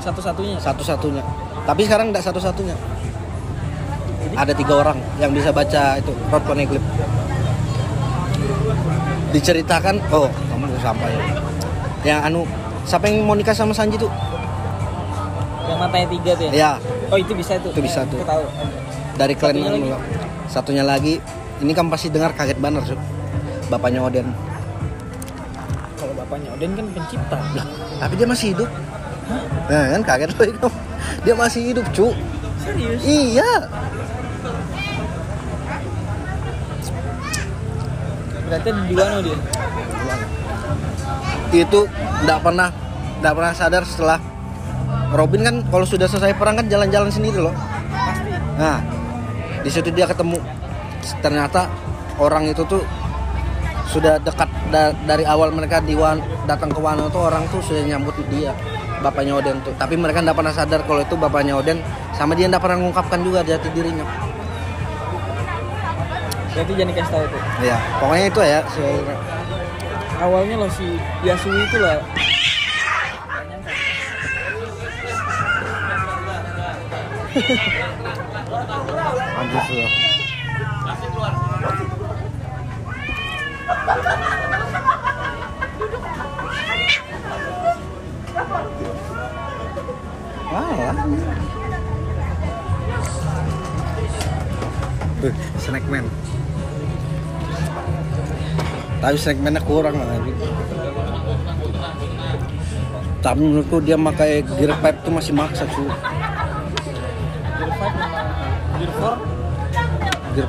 satu-satunya satu-satunya. Tapi sekarang nggak satu-satunya. Ada tiga orang yang bisa baca itu Rod Poneglyph. Diceritakan, oh kamu sampai. Yang anu, siapa yang mau nikah sama Sanji tuh? yang matanya tiga tuh ya Ya, oh itu bisa tuh Itu bisa tuh. tahu dari klan Satunya lagi? Satunya lagi, ini kan pasti dengar kaget banget. Bapaknya Oden. kalau bapaknya Oden kan pencipta Lah, tapi dia masih hidup. Nah, kan kaget loh itu. Dia masih hidup, cu. serius Iya. berarti di Wano dia itu nggak pernah nggak pernah sadar setelah Robin kan kalau sudah selesai perang kan jalan-jalan sendiri loh nah di situ dia ketemu ternyata orang itu tuh sudah dekat da- dari awal mereka di Wan- datang ke Wano tuh orang tuh sudah nyambut dia bapaknya Oden tuh. Tapi mereka nggak pernah sadar kalau itu bapaknya Oden sama dia nggak pernah mengungkapkan juga jati dirinya. Berarti jangan dikasih tahu tuh ya pokoknya itu ya si- awalnya lo si Yasui itu lah. Anjir sudah. Wah. Tuh, snackman. Tapi snackmannya kurang lah. Tapi menurutku dia pakai gear pipe tuh masih maksa cuy. Gear 5 memang Gear 4 Gear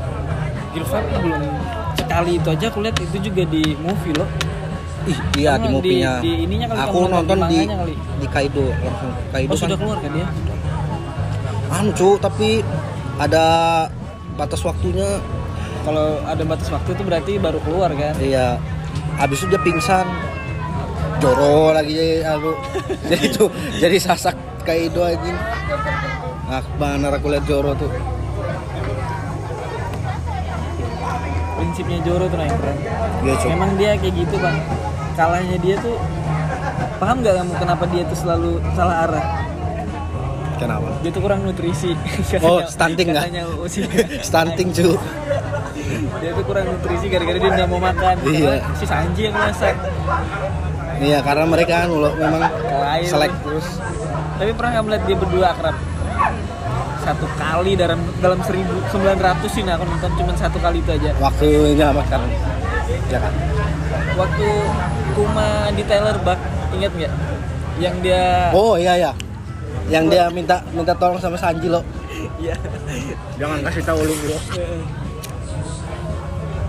Gear 5 belum sekali itu aja aku lihat itu juga di movie loh Ih, iya di movie-nya. di- di ininya kali Aku nonton di kali? di Kaido langsung Kaido oh kan. sudah keluar kan dia Anu cu, tapi ada batas waktunya. kalau ada batas waktu itu berarti baru keluar kan Iya. Habis itu dia pingsan. Joro lagi jadi aku. jadi itu jadi sasak Kaido anjing. Nah, benar aku lihat Joro tuh. Prinsipnya Joro tuh nah yang keren Iya, Cuk. memang dia kayak gitu bang kalahnya dia tuh paham nggak kamu kenapa dia tuh selalu salah arah Kenapa? dia tuh kurang nutrisi Oh, stunting nggak? Stunting cu. dia tuh kurang nutrisi gara-gara dia nggak mau makan Iya. Si Sanji yang masak Iya, karena mereka kan memang selek terus. tapi pernah nggak melihat dia berdua akrab satu kali dalam dalam 1900 sih nah aku nonton cuma satu kali itu aja Waktunya makan. Ya kan? waktu Kuma di Tyler Buck ingat nggak yang dia Oh iya ya. Yang dia minta minta tolong sama Sanji loh. Iya. Jangan kasih tahu lu bro.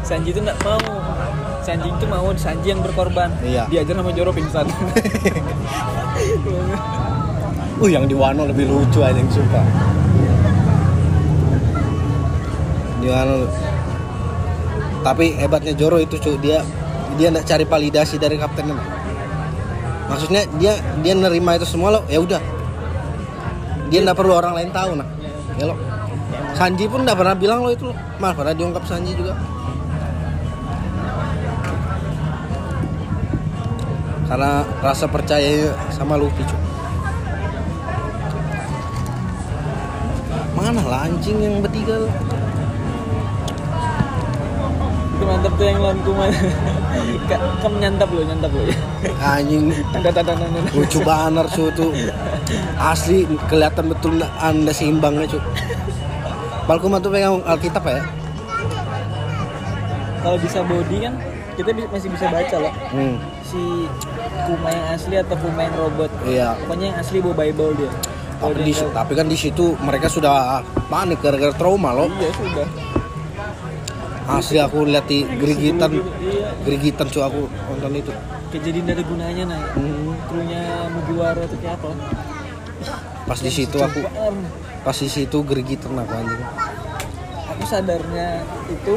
Sanji itu nggak mau Sanji itu mau Sanji yang berkorban Iya. diajar sama Joro pingsan Uh yang di Wano lebih lucu aja yang sumpah. Di Wano. Tapi hebatnya Joro itu cuy dia dia nggak cari validasi dari kaptennya maksudnya dia dia nerima itu semua loh ya udah. Dia nggak perlu orang lain tahu nah ya lo. Sanji pun nggak pernah bilang lo itu loh malah pernah diungkap Sanji juga. Karena rasa percaya sama Luffy cuy mana lah yang bertiga lo itu mantap tuh yang lawan kuma kamu nyantap lo nyantap lo anjing. Lucu banget cu tuh. Asli kelihatan betul anda seimbangnya cu Balkuma tuh pegang Alkitab ya? Kalau bisa body kan kita masih bisa baca loh. Hmm. si kuma yang asli atau kuma yang robot. Iya. Pokoknya yang asli bawa bible dia. Kalau tapi, di, tapi kan di situ mereka sudah panik gara-gara trauma loh. Iya sudah asli aku lihat di gerigitan gerigitan cu aku nonton itu. Kejadian dari gunanya nah Hmm. krunya Mugiwara itu kayak apa? Pas di situ aku pas di situ gerigitan aku anjing. Aku sadarnya itu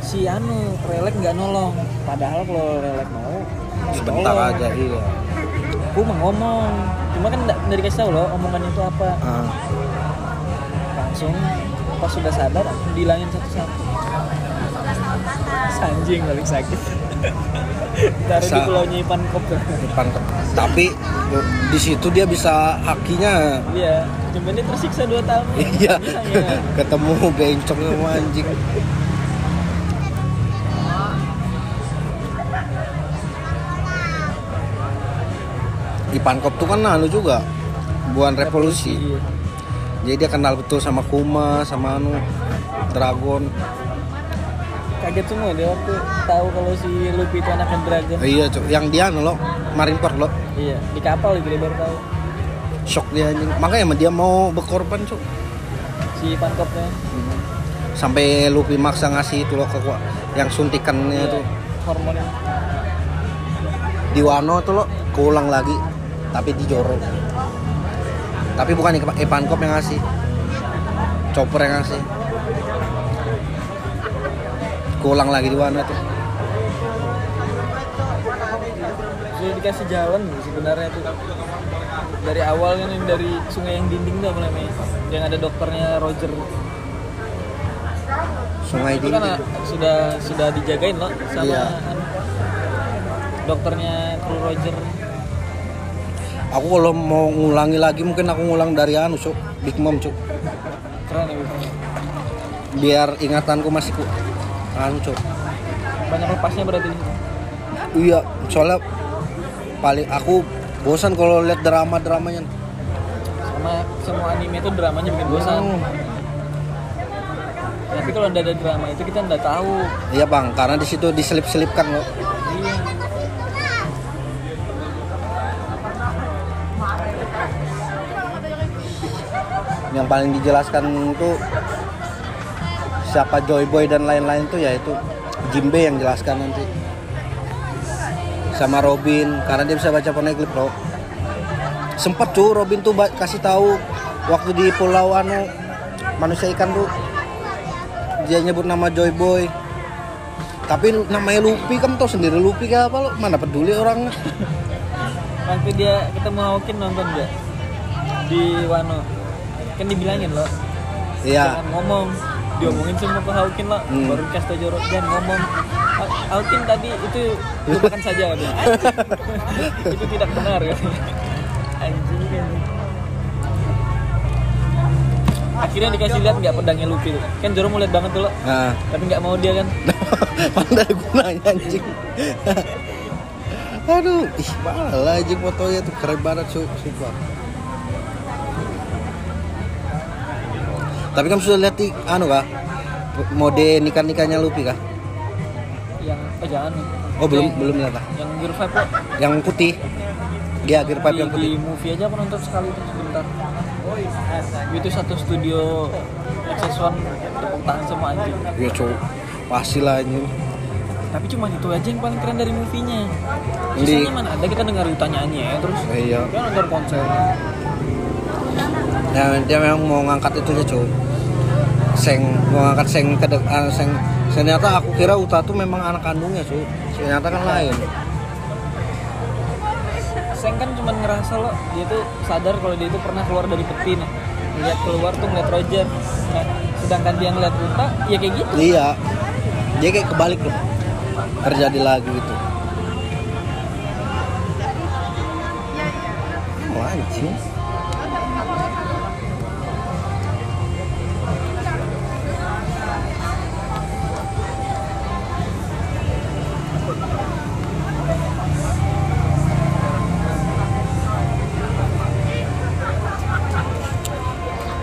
si anu relek nggak nolong. Padahal kalau relek mau sebentar nolong. aja iya. Aku mau ngomong. Cuma kan nggak dikasih tahu loh omongannya itu apa. Ah, langsung pas sudah sadar? Aku bilangin satu-satu. Anjing paling sakit. Taruh di Sa- pulaunya Ipan Kop. Depan ke- tapi di situ dia bisa hakinya. Iya cuma dia tersiksa 2 tahun. Iya. Ketemu bencong sama anjing. Ipankop tuh kan anu juga buan revolusi. Iya. Jadi dia kenal betul sama Kuma sama anu Dragon. Kaget semua dia waktu tahu kalau si Luffy itu anaknya Dragon. Iya cok. Yang dia anu lo Marineford lo. Iya di kapal gitu dia baru tahu. Shock dia anjing. Makanya emang dia mau berkorban cok. Si Pankopnya sampai Luffy maksa ngasih itu lo ke yang suntikannya Iya, tuh hormon di Wano tuh lo keulang lagi tapi di Joro tapi bukan Ipa- Ipankop yang ngasih. Chopper yang ngasih. Keulang lagi di Wano tuh. Sudah dikasih jalan sebenarnya tuh. Dari awal kan dari sungai yang dinding tuh apa namanya? Yang ada dokternya Roger. Sungai itu kan Dinding. ah, sudah sudah dijagain loh sama Iya. dokternya kru Roger aku kalau mau ngulangi lagi mungkin aku ngulang dari anu cuk. Big Mom cuk. Keren ya biar ingatanku masih ku anu cuk. Banyak lepasnya berarti. Iya soalnya paling aku bosan kalau lihat drama dramanya sama semua anime itu dramanya bikin bosan. Tapi kalau ada drama itu kita nggak tahu. Iya bang. Karena di situ diselip-selipkan loh yang paling dijelaskan itu siapa Joy Boy dan lain-lain tuh yaitu Jimbe yang jelaskan nanti. Sama Robin karena dia bisa baca poneglyph bro. Sempet tuh Robin tuh kasih tahu waktu di Pulau Anu manusia ikan tuh dia nyebut nama Joy Boy. Tapi namanya Luffy kan tau sendiri Luffy kayak apa lo? Mana peduli orang waktu dia ketemu Hawkin nonton nggak di Wano kan dibilangin loh iya. Jangan ngomong. Diomongin semua ke Hawkin lo. Hmm. baru dikasih tau Jorok jangan ngomong. "Ha- Hawkin tadi itu lupakan saja. Dia itu tidak benar kan anjing anjing. akhirnya dikasih lihat nggak pedangnya Luffy tuh. kan Zoro mau lihat banget tuh lo. Nah. Tapi nggak mau dia kan. Mana gunanya anjing. Aduh, ih mana lah anjing fotonya tuh. Keren banget su sumpah Tapi kamu sudah lihat di anu kah? Mode nikah-nikahnya Luffy kah? yang oh jangan Oh belum Yang- belum lihat kah? yang Gear 5 lo Yang putih. Iya, Gear 5 di, yang di putih. movie aja aku nonton sekali tuh sebentar itu satu studio XS1 tepuk tangan semua anjing Ya cowok. Pasti lah anjing. tapi cuma itu aja yang paling keren dari movie-nya Di- mana ada kita dengar nyanyi ya terus Iya. kita nonton konser Ya, dia memang mau ngangkat itu aja cuy. Seng mau ngangkat seng ke ah, seng Ternyata aku kira Uta tuh memang anak kandungnya su. Ternyata kan lain. Seng kan cuma ngerasa lo dia tuh sadar kalau dia itu pernah keluar dari peti nih lihat keluar tuh ngeliat Roger nah, sedangkan dia ngeliat Uta ya kayak gitu Iya. Dia kayak kebalik loh. Terjadi lagi gitu. Oh, anjing.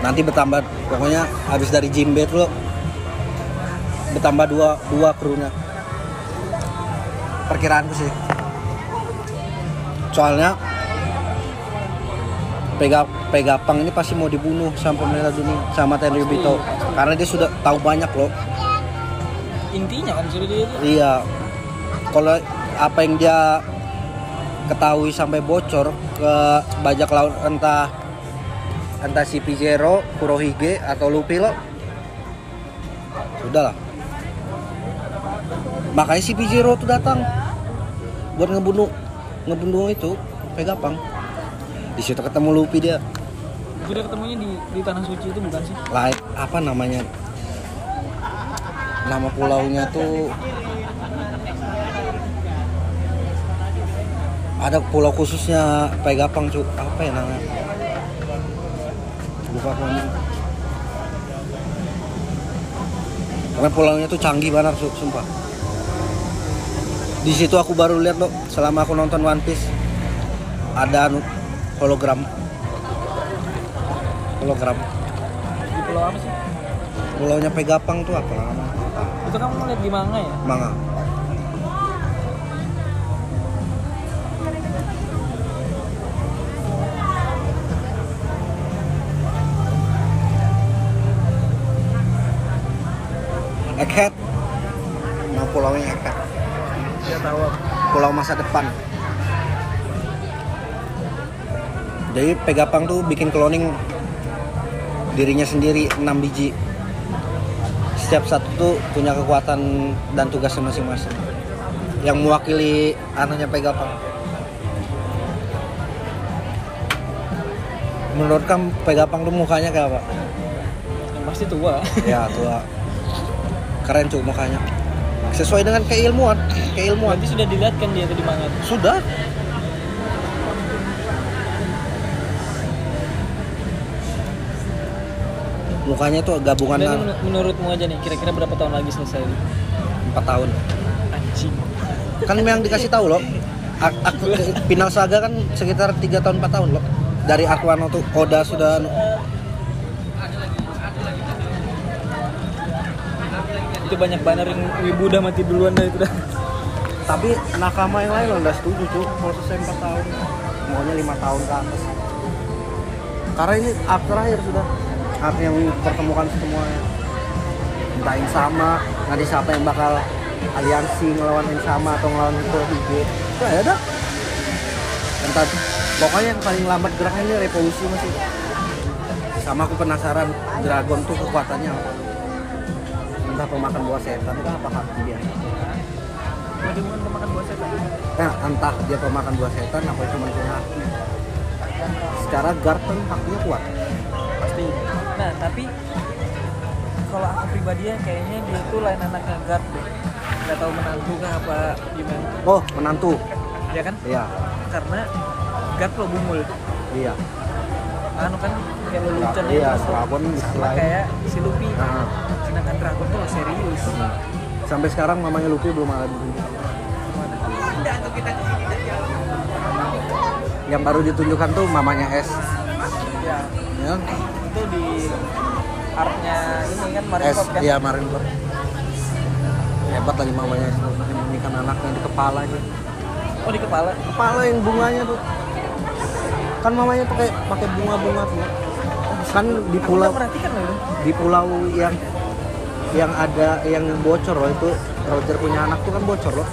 Nanti bertambah pokoknya habis dari Jimbe tuh bertambah dua dua krunya. Perkiraanku sih. Soalnya Pega Pegapang ini pasti mau dibunuh sama pemerintah dunia sama Tenryu Bito. Karena dia sudah tahu banyak loh intinya kan sudah dia tuh iya. Kalau apa yang dia ketahui sampai bocor ke bajak laut entah entah si Pizero, Kurohige atau Luffy lo? Sudah lah makanya si Pizero tuh datang. Buat ngebunuh ngebunuh itu Pegapang di situ ketemu Luffy dia. Udah ketemunya di di tanah suci itu bukan sih? Lain apa namanya? Nama pulaunya tuh ada pulau khususnya Pegapang cu apa ya namanya aku anjing. Karena pulaunya tuh canggih banget su sumpah. Di situ aku baru lihat loh selama aku nonton One Piece ada anu hologram. Hologram. Di pulau apa sih? Pulaunya Pegapang tuh apa? Itu kamu ngeliat di manga ya? Manga. Tahu. Pulau masa depan. Jadi Pegapang tuh bikin cloning dirinya sendiri 6 biji. Setiap satu tuh punya kekuatan dan tugasnya masing-masing. Yang mewakili anaknya Pegapang. Menurut kamu Pegapang tuh mukanya kayak apa? yang pasti tua Ya tua. Keren cuy mukanya. Sesuai dengan keilmuan, keilmuan. berarti sudah dilihat kan dia tuh di manga Sudah. Mukanya tuh gabungan dan an- men- menurutmu aja nih kira-kira berapa tahun lagi selesai 4 tahun. anjing Kan memang dikasih tahu loh. Ak- ak- final saga kan sekitar 3 tahun 4 tahun loh. Dari Aquano tuh Oda sudah itu banyak banner yang wibu udah mati duluan dah itu dah Tapi nakama yang lain udah setuju cuy mau selesai 4 tahun. Maunya 5 tahun atas. Karena ini arc terakhir sudah. Arc yang pertemukan semuanya. Entah yang sama, nanti siapa yang bakal aliansi ngelawan yang sama atau ngelawan itu IG. Itu ya dah. Entah pokoknya yang paling lambat geraknya ini revolusi masih. Sama aku penasaran Dragon tuh kekuatannya apa. Entah pemakan buah setan kah apa hati dia. Bukan pemakan buah setan Nah, entah dia pemakan buah setan apa cuma punya haki. Secara guard kan hakinya kuat. pasti nah tapi kalau aku pribadi ya kayaknya dia tuh lain anaknya guard deh nggak tahu menantu kah apa gimana Oh, menantu. ya kan Iya, karena guard lo bumul iya. anu kan lelucon Iya, Dragon sama istilahnya. kayak si Luffy Nah, sedangkan Dragon tuh serius sampai sekarang mamanya Luffy belum ada ditunjuk. Yang baru ditunjukkan tuh mamanya S. ya Ya, itu di artnya ini kan S, Marineford kan iya Marineford. Hebat lagi mamanya S. Menyembunyikan anaknya di kepalanya. oh di kepala Kepala yang bunganya tuh. Kan mamanya pakai pakai bunga-bunga tuh. Kan di pulau nggak perhatikan loh. di pulau yang yang ada yang bocor loh itu Roger punya anak tuh kan bocor loh.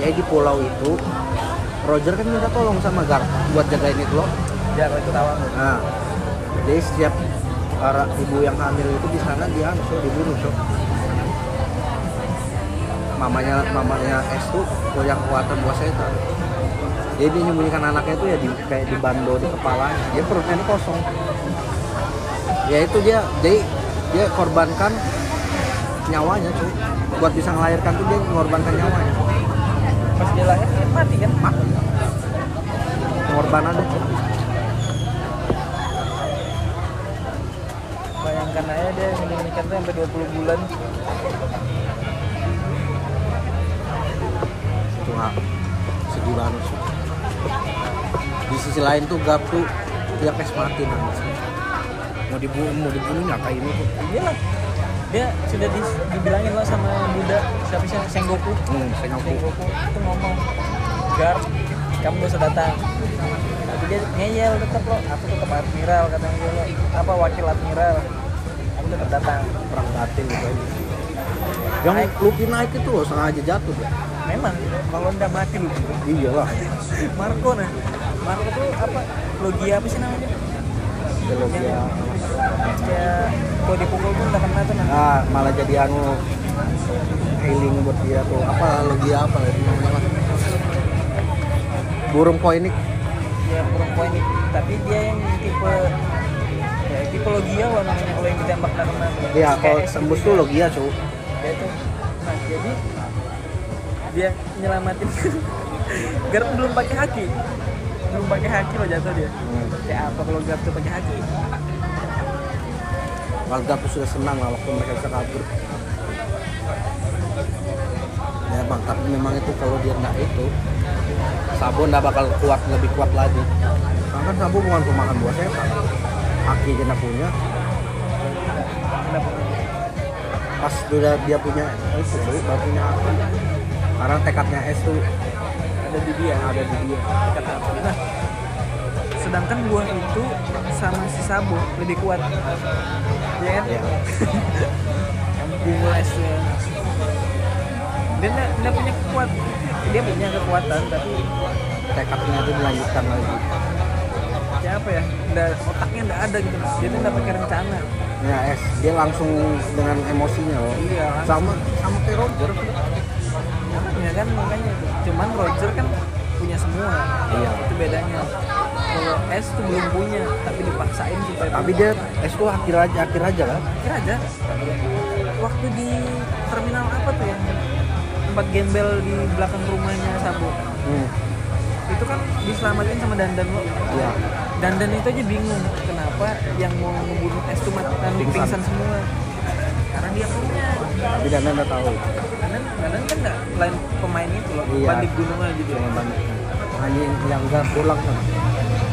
Jadi di pulau itu Roger kan minta tolong sama Gar buat jagain itu loh. Ya kalau itu aku nah jadi setiap para ibu yang hamil itu di sana dia so, dibunuh so. mamanya mamanya S tuh punya kekuatan buat setan jadi dia nyembunyikan anaknya tuh ya di kayak di bando di kepalanya. Dia perutnya ini kosong ya itu dia jadi dia korbankan nyawanya cuy. Buat bisa melahirkan tuh dia mengorbankan nyawanya pas dia lahir dia mati kan? Mati pengorbanan itu bayangkan aja dia menyembunyikan tuh sampai 20 bulan. Itu nggak sedih banget sih di sisi lain tuh Gap tuh dia kayak mati nangis dibunuh mau dibunuh nyata ini. Tuh iyalah. Dia sudah di, dibilangin loh sama Buddha siapa sih? Sengoku. Hmm, saya ngaku Sengoku. Itu ngomong Gar kamu gak usah datang. Tapi dia ngeyel tetep loh aku tetap admiral katanya dia lo apa wakil admiral? Aku tetap datang. Perang batin gitu aja. Yang Luffy naik itu loh sengaja jatuh dia. Memang kalau nggak mati lu iya lah Marco nah. Marco tuh apa? Logia apa sih namanya? Kalau dia kayak kalau dipukul tuh nggak kena tuh nah ah malah jadi anu healing buat dia tuh. Apa lagi apa ya burung poinik dia burung poin tapi dia yang tipe ya tipe logia loh namanya kalau yang ditembak nggak kena tuh iya kalau tembus SMG. tuh logia cu dia tuh. Nah jadi dia nyelamatin. Garp belum pakai haki. Belum pakai haki loh jatuh dia. Hmm. kayak apa kalau Garp tuh pakai haki warga tuh sudah senang lah waktu mereka bisa kabur. Ya bang tapi memang itu kalau dia nggak itu Sabo nggak bakal kuat lebih kuat lagi. Karena kan Sabo bukan pemakan buah setan. Aki dia punya. Pas sudah dia punya itu tuh baru punya Aki karena tekadnya S tuh ada di dia ada di dia. Nah sedangkan buah itu sama si Sabo lebih kuat. Ya kan? Ya es tuh ya. dia nggak punya kekuat dia punya kekuatan tapi tekadnya itu dilanjutkan lagi. Kayak apa ya? Nggak otaknya nggak ada gitu. Dia tuh nggak pakai rencana. Ya S dia langsung dengan emosinya loh. Iya langsung. sama sama kayak Roger. Ya kan makanya. Cuman Roger kan punya semua. Iya. itu bedanya kalau S tuh belum punya tapi dipaksain supaya tapi dia S tuh akhir aja akhir aja kan? Akhir aja. Waktu di terminal apa tuh yang tempat gembel di belakang rumahnya Sabo? Hmm. itu kan diselamatin sama Dandan lo iya. Dandan itu aja bingung kenapa yang mau ngebunuh S tuh mati Pingsan. semua? Karena dia punya. Tapi Dana udah tahu. Dandan Dandan kan nggak lain pemain itu loh Iya. bandit gunung aja dia yang banyak hanya yang- enggak pulang kan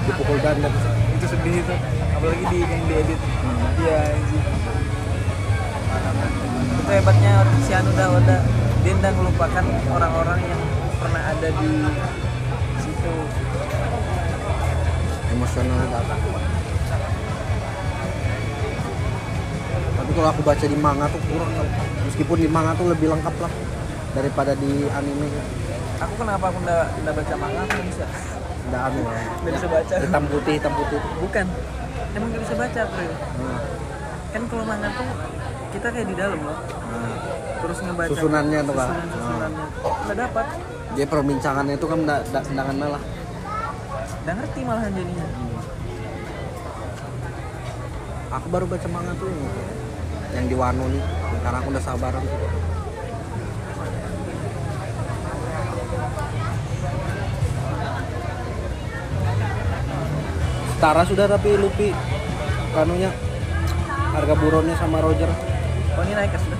dipukul Dana itu sedih itu. Apalagi di yang diedit. Hmm. iya anjing. itu hebatnya si Anu Oda dia nggak melupakan orang-orang yang pernah ada di situ. Emosional. Data tapi kalau aku baca di manga tuh kurang. Meskipun di manga tuh lebih lengkap lah daripada di anime. Aku kenapa aku nggak baca manga aku bisa nggak anu lah nggak bisa baca. Hitam putih hitam putih. Bukan. Emang nggak bisa baca April Hmm. kan kalau manga tuh kita kayak di dalam loh. Nah, terus ngebaca. Susunannya tuh, Pak. susunan susunannya nggak dapat. Dia perbincangannya itu kan nggak nggak kenal lah. Nggak ngerti malahan jadinya. Aku baru baca manga tuh yang, di Wano nih. Karena aku udah sabaran setara sudah tapi Luffy kanunya harga buronnya sama Roger. Oh ini naik sudah?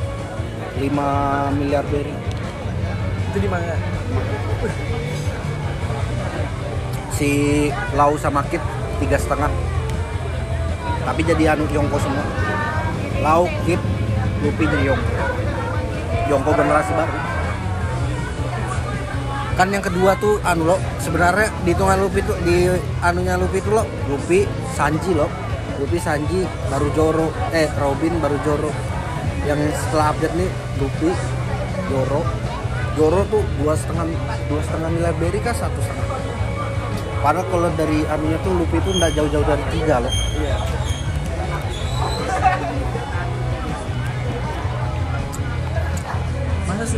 5 miliar berry itu di manga si Lau sama Kit tiga setengah. Tapi jadi anu Yongko semua. Lau Kit Luffy jadi Yongko Yongko generasi baru kan yang kedua tuh anu lo sebenarnya di hitungan Luffy tuh di anunya Luffy tuh lo Luffy Sanji lo Luffy Sanji baru Joro eh Robin baru Joro yang setelah update nih Luffy Joro. Joro tuh dua setengah dua setengah miliar berry kah satu setengah? Padahal kalau dari anunya tuh Luffy itu nggak jauh-jauh dari tiga loh. iya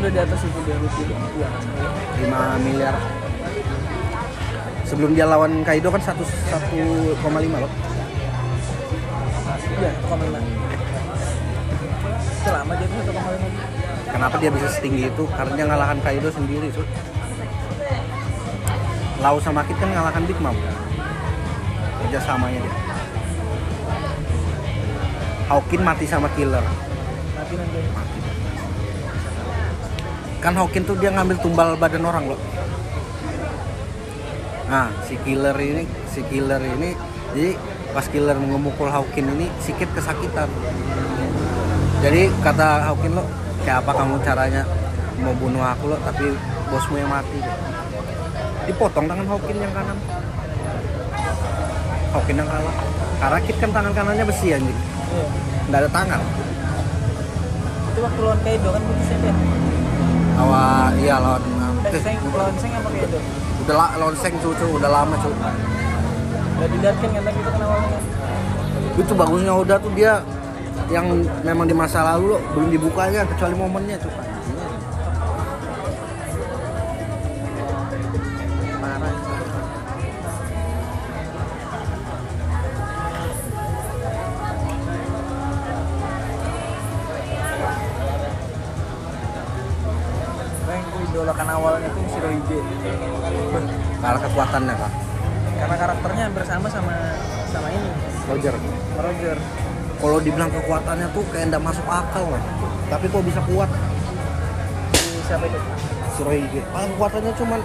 sudah di atas itu dia Iya. 5 miliar. Sebelum dia lawan Kaido kan 1 1,5 loh. Iya, komen lah. Selama dia satu koma lima. kenapa dia bisa setinggi itu? Karena dia ngalahkan Kaido sendiri tuh Lau sama Kid kan ngalahkan Big Mom. Kerjasamanya dia. Hawkin mati sama Killer kan Hawkin tuh dia ngambil tumbal badan orang loh nah si killer ini si killer ini jadi pas killer memukul Hawkin ini sikit kesakitan. Jadi kata Hawkin lo kayak apa kamu caranya mau bunuh aku lo tapi bosmu yang mati? Dipotong tangan Hawkin yang kanan. Hawkin yang kalah karena Kid kan tangan kanannya besi anjing. Iya. nggak ada tangan. Itu waktu lawan Kaido kan putusnya dia. Awal iya lawan Eh, Seng, lawan Seng apa Kaido? udah la, lawan Seng cucu udah lama cucu Udah dilihatkan kan itu kan awalnya. itu bagusnya udah tuh dia yang memang di masa lalu loh belum dibukanya kecuali momennya tuh kekuatannya kan Karena karakternya hampir sama sama sama ini, Roger. Roger. kalau dibilang kekuatannya tuh kayak nggak masuk akal lah tapi kok bisa kuat? Si siapa itu? Shirohige paling kekuatannya cuman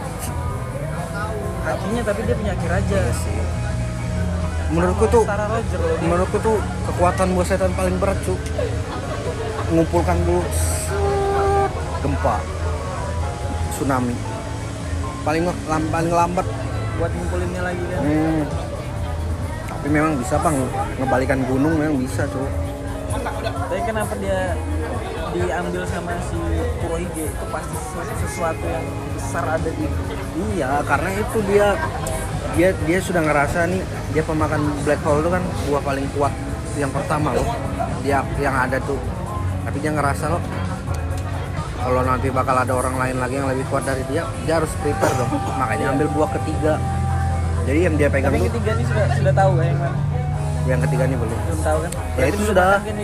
Hakinya tapi dia punya akhir aja. Sih. menurutku tuh Roger menurutku tuh kekuatan buah setan paling berat cu mengumpulkan dulu gempa tsunami. Paling lambat buat ngumpulinnya lagi kan. Hmm. Tapi memang bisa bang ngebalikan gunung memang bisa tuh. Tapi kenapa dia diambil sama si Kurohige itu pasti sesuatu, yang besar ada di Iya karena itu dia dia dia sudah ngerasa nih dia pemakan black hole itu kan buah paling kuat yang pertama loh dia yang ada tuh. Tapi dia ngerasa loh kalau nanti bakal ada orang lain lagi yang lebih kuat dari dia, dia harus prepare dong. Makanya ambil buah ketiga. Jadi yang dia pegang Tapi yang tuh ketiga nih sudah sudah tahu kan yang mana? yang ketiga nih belum. Belum tahu kan? Ya, Berarti itu sudah. kan?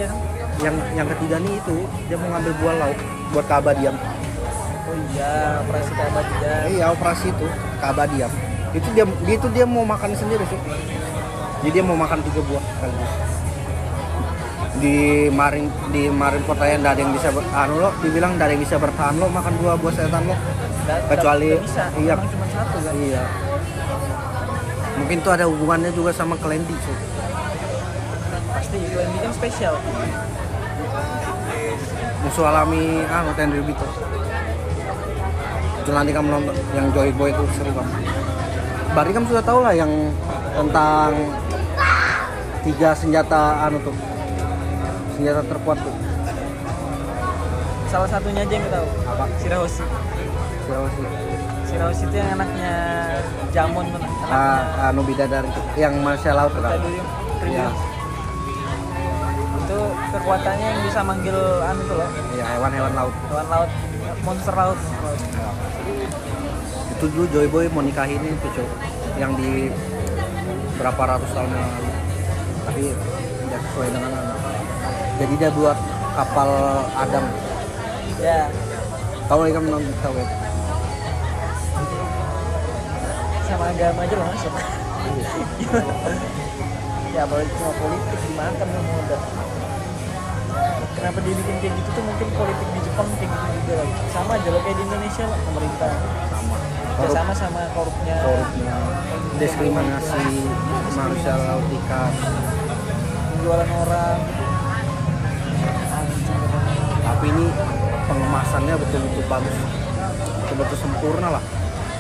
Yang yang ketiga nih itu dia mau ngambil buah laut buat keabadian. Oh iya, operasi keabadian. Iya operasi itu keabadian. Itu dia, dia itu dia mau makan sendiri sih. Jadi dia mau makan tiga buah sekaligus. Di marin di marin pertanyaan ada yang bisa anu lo dibilang ada yang bisa bertahan lo makan dua buah setan lo. Kecuali- bisa, iya. cuma satu kan? Iya. Mungkin tuh ada hubungannya juga sama Kelendi sih. Pasti ini kan spesial. Musuh alami anu Tenryubito. Itu nanti kamu nonton yang Joy Boy itu seru banget. Berarti kamu sudah tahu lah yang tentang tiga senjata anu tuh senjata terkuat tuh Salah satunya aja yang kita tahu. apa Shirahoshi. Sulawesi Shirahoshi itu yang anaknya Jamon tuh. Anaknya ah, anu bidadari itu yang manusia laut kan. Iya. Itu kekuatannya yang bisa manggil anu tuh loh. ya hewan-hewan laut Hewan laut, monster laut. itu dulu Joy Boy mau nikahin itu cuy yang di berapa ratus tahun yang lalu tapi tidak sesuai dengan anu. Jadi dia buat kapal Adam Ya, tahu lagi kamu nonton tahu ya sama agama aja loh masuk. ya apalagi cuma politik dimakan sama udah. Kenapa dia bikin kayak gitu tuh mungkin politik di Jepang kayak gitu juga lagi. Sama aja loh kayak di Indonesia lah pemerintah. sama Ya, korup sama sama korupnya. korupnya diskriminasi manusia laut ikan Penjualan orang. Tapi ini pengemasannya betul-betul bagus betul-betul sempurna lah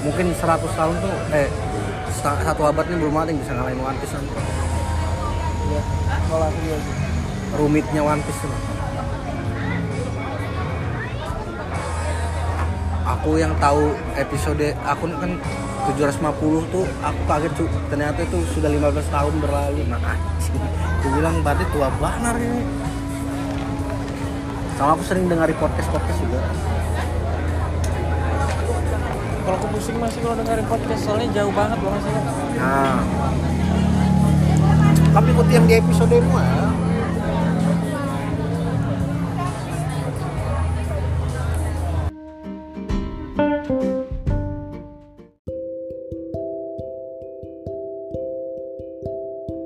mungkin 100 tahun tuh eh satu abad ini belum ada yang bisa ngalahin One Piece nanti. Ya, gitu. rumitnya One Piece tuh. aku yang tahu episode aku kan 750 tuh aku kaget tuh ternyata itu sudah 15 tahun berlalu nah aku bilang berarti tua banget ini sama aku sering dengar podcast podcast juga kalau aku pusing masih kalau dengerin podcast soalnya jauh banget loh masih Nah. Tapi ikuti yang di episode mu ya.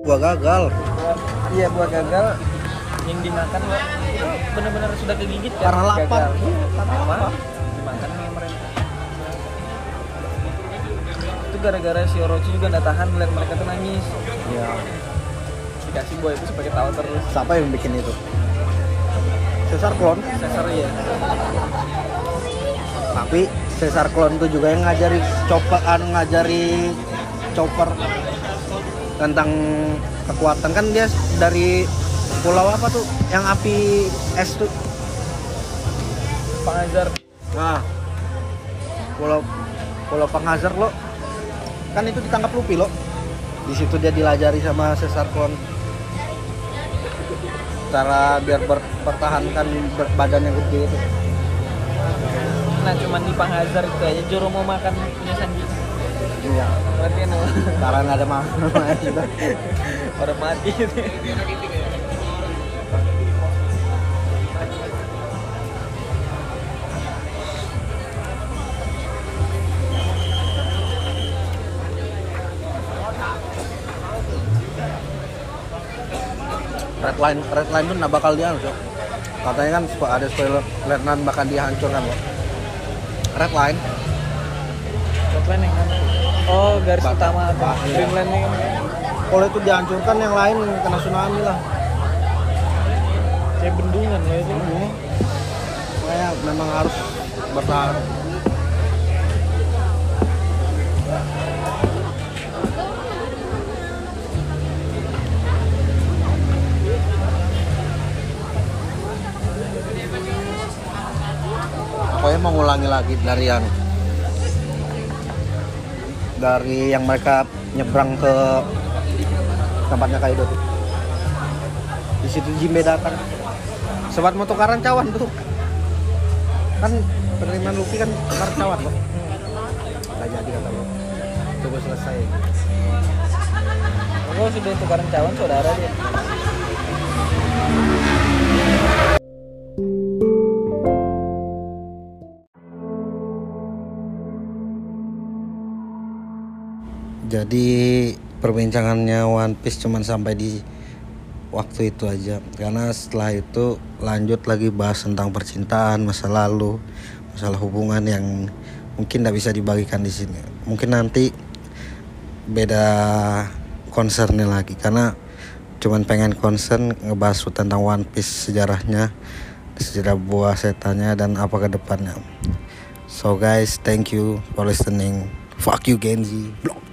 Gua gagal. iya buah gagal yang dimakan itu benar-benar sudah kegigit kan Karena lapar. Iya, karena Apa? lapar. dimakan sama mereka itu gara-gara si Orochi juga nggak tahan melihat mereka tuh nangis Ya. dikasih buah itu sebagai tahu terus Siapa yang bikin itu? Cesar Klon. Caesar ya Tapi Cesar Klon itu juga yang ngajari chopper, anu ngajari chopper tentang kekuatan kan dia dari pulau apa tuh? Yang api es tuh? Pangazar nah pulau pulau Pangazar lo. Kan itu ditangkap Luffy lo. Di situ dia dilajari sama Cesar Klon. Cara biar berpertahankan ber- badan yang gede itu. Nah cuman di Pangazar itu aja Joro mau makan punya Sanji iya. Berarti karena ada mama juga. Pada mati. Gitu red line line nggak bakal dihancur katanya kan ada spoiler letnan bakal dihancurkan loh red line. Yang mana? Oh, garis Bak- utama. Iya. Dreamland ini kalau itu dihancurkan yang lain kena tsunami lah. Kayak bendungan loh itu. makanya memang harus bertahan pokoknya mau ngulangi lagi dari yang dari yang mereka nyebrang ke tempatnya Kaido tuh. Di situ Jimbe datang. Sobat moto karancawan tuh. Kan penerimaan Luffy kan karancawan loh. Nggak jadi kata lo tunggu selesai. Oh, sudah tukaran cawan saudara dia. Jadi perbincangannya One Piece cuman sampai di waktu itu aja. Karena setelah itu lanjut lagi bahas tentang percintaan masa lalu masalah hubungan yang mungkin tidak bisa dibagikan di sini. Mungkin nanti beda concernnya lagi karena cuman pengen concern ngebahas tentang One Piece sejarahnya sejarah buah setannya dan apa ke depannya. So guys thank you for listening. Fuck you Genji. Blok.